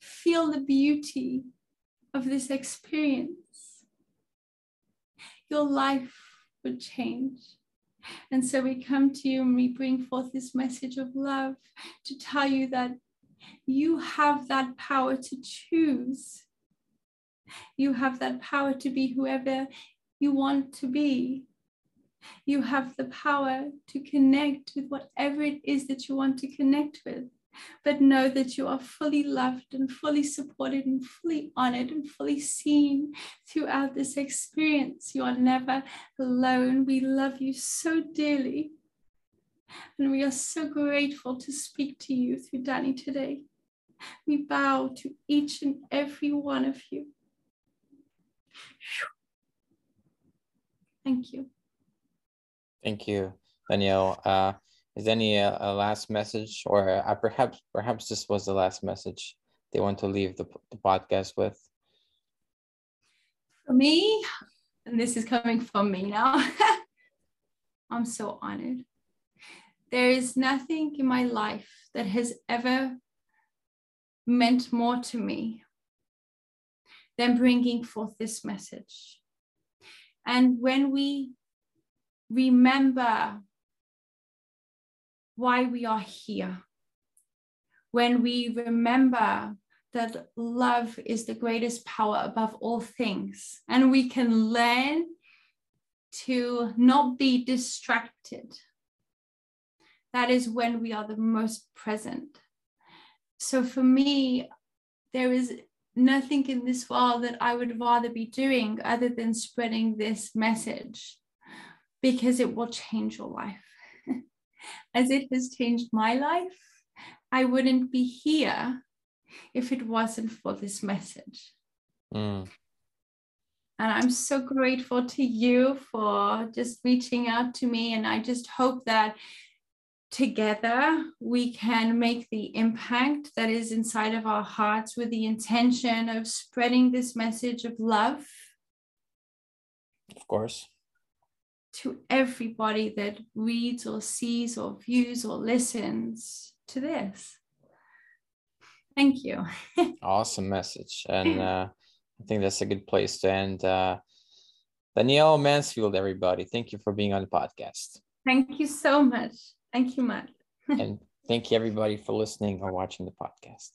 feel the beauty of this experience, your life would change. And so we come to you and we bring forth this message of love to tell you that you have that power to choose. You have that power to be whoever you want to be. You have the power to connect with whatever it is that you want to connect with but know that you are fully loved and fully supported and fully honored and fully seen throughout this experience. You are never alone. We love you so dearly. And we are so grateful to speak to you through Danny today. We bow to each and every one of you. Thank you. Thank you, Danielle. Uh, is any uh, a last message, or uh, perhaps perhaps this was the last message they want to leave the, the podcast with? For me, and this is coming from me now, I'm so honored. There is nothing in my life that has ever meant more to me than bringing forth this message. And when we remember why we are here. When we remember that love is the greatest power above all things, and we can learn to not be distracted, that is when we are the most present. So for me, there is nothing in this world that I would rather be doing other than spreading this message because it will change your life as it has changed my life, I wouldn't be here if it wasn't for this message. Mm. And I'm so grateful to you for just reaching out to me. And I just hope that together we can make the impact that is inside of our hearts with the intention of spreading this message of love. Of course to everybody that reads or sees or views or listens to this. Thank you. awesome message. And uh, I think that's a good place to end. Uh, Danielle Mansfield, everybody, thank you for being on the podcast. Thank you so much. Thank you, Matt. and thank you, everybody, for listening or watching the podcast.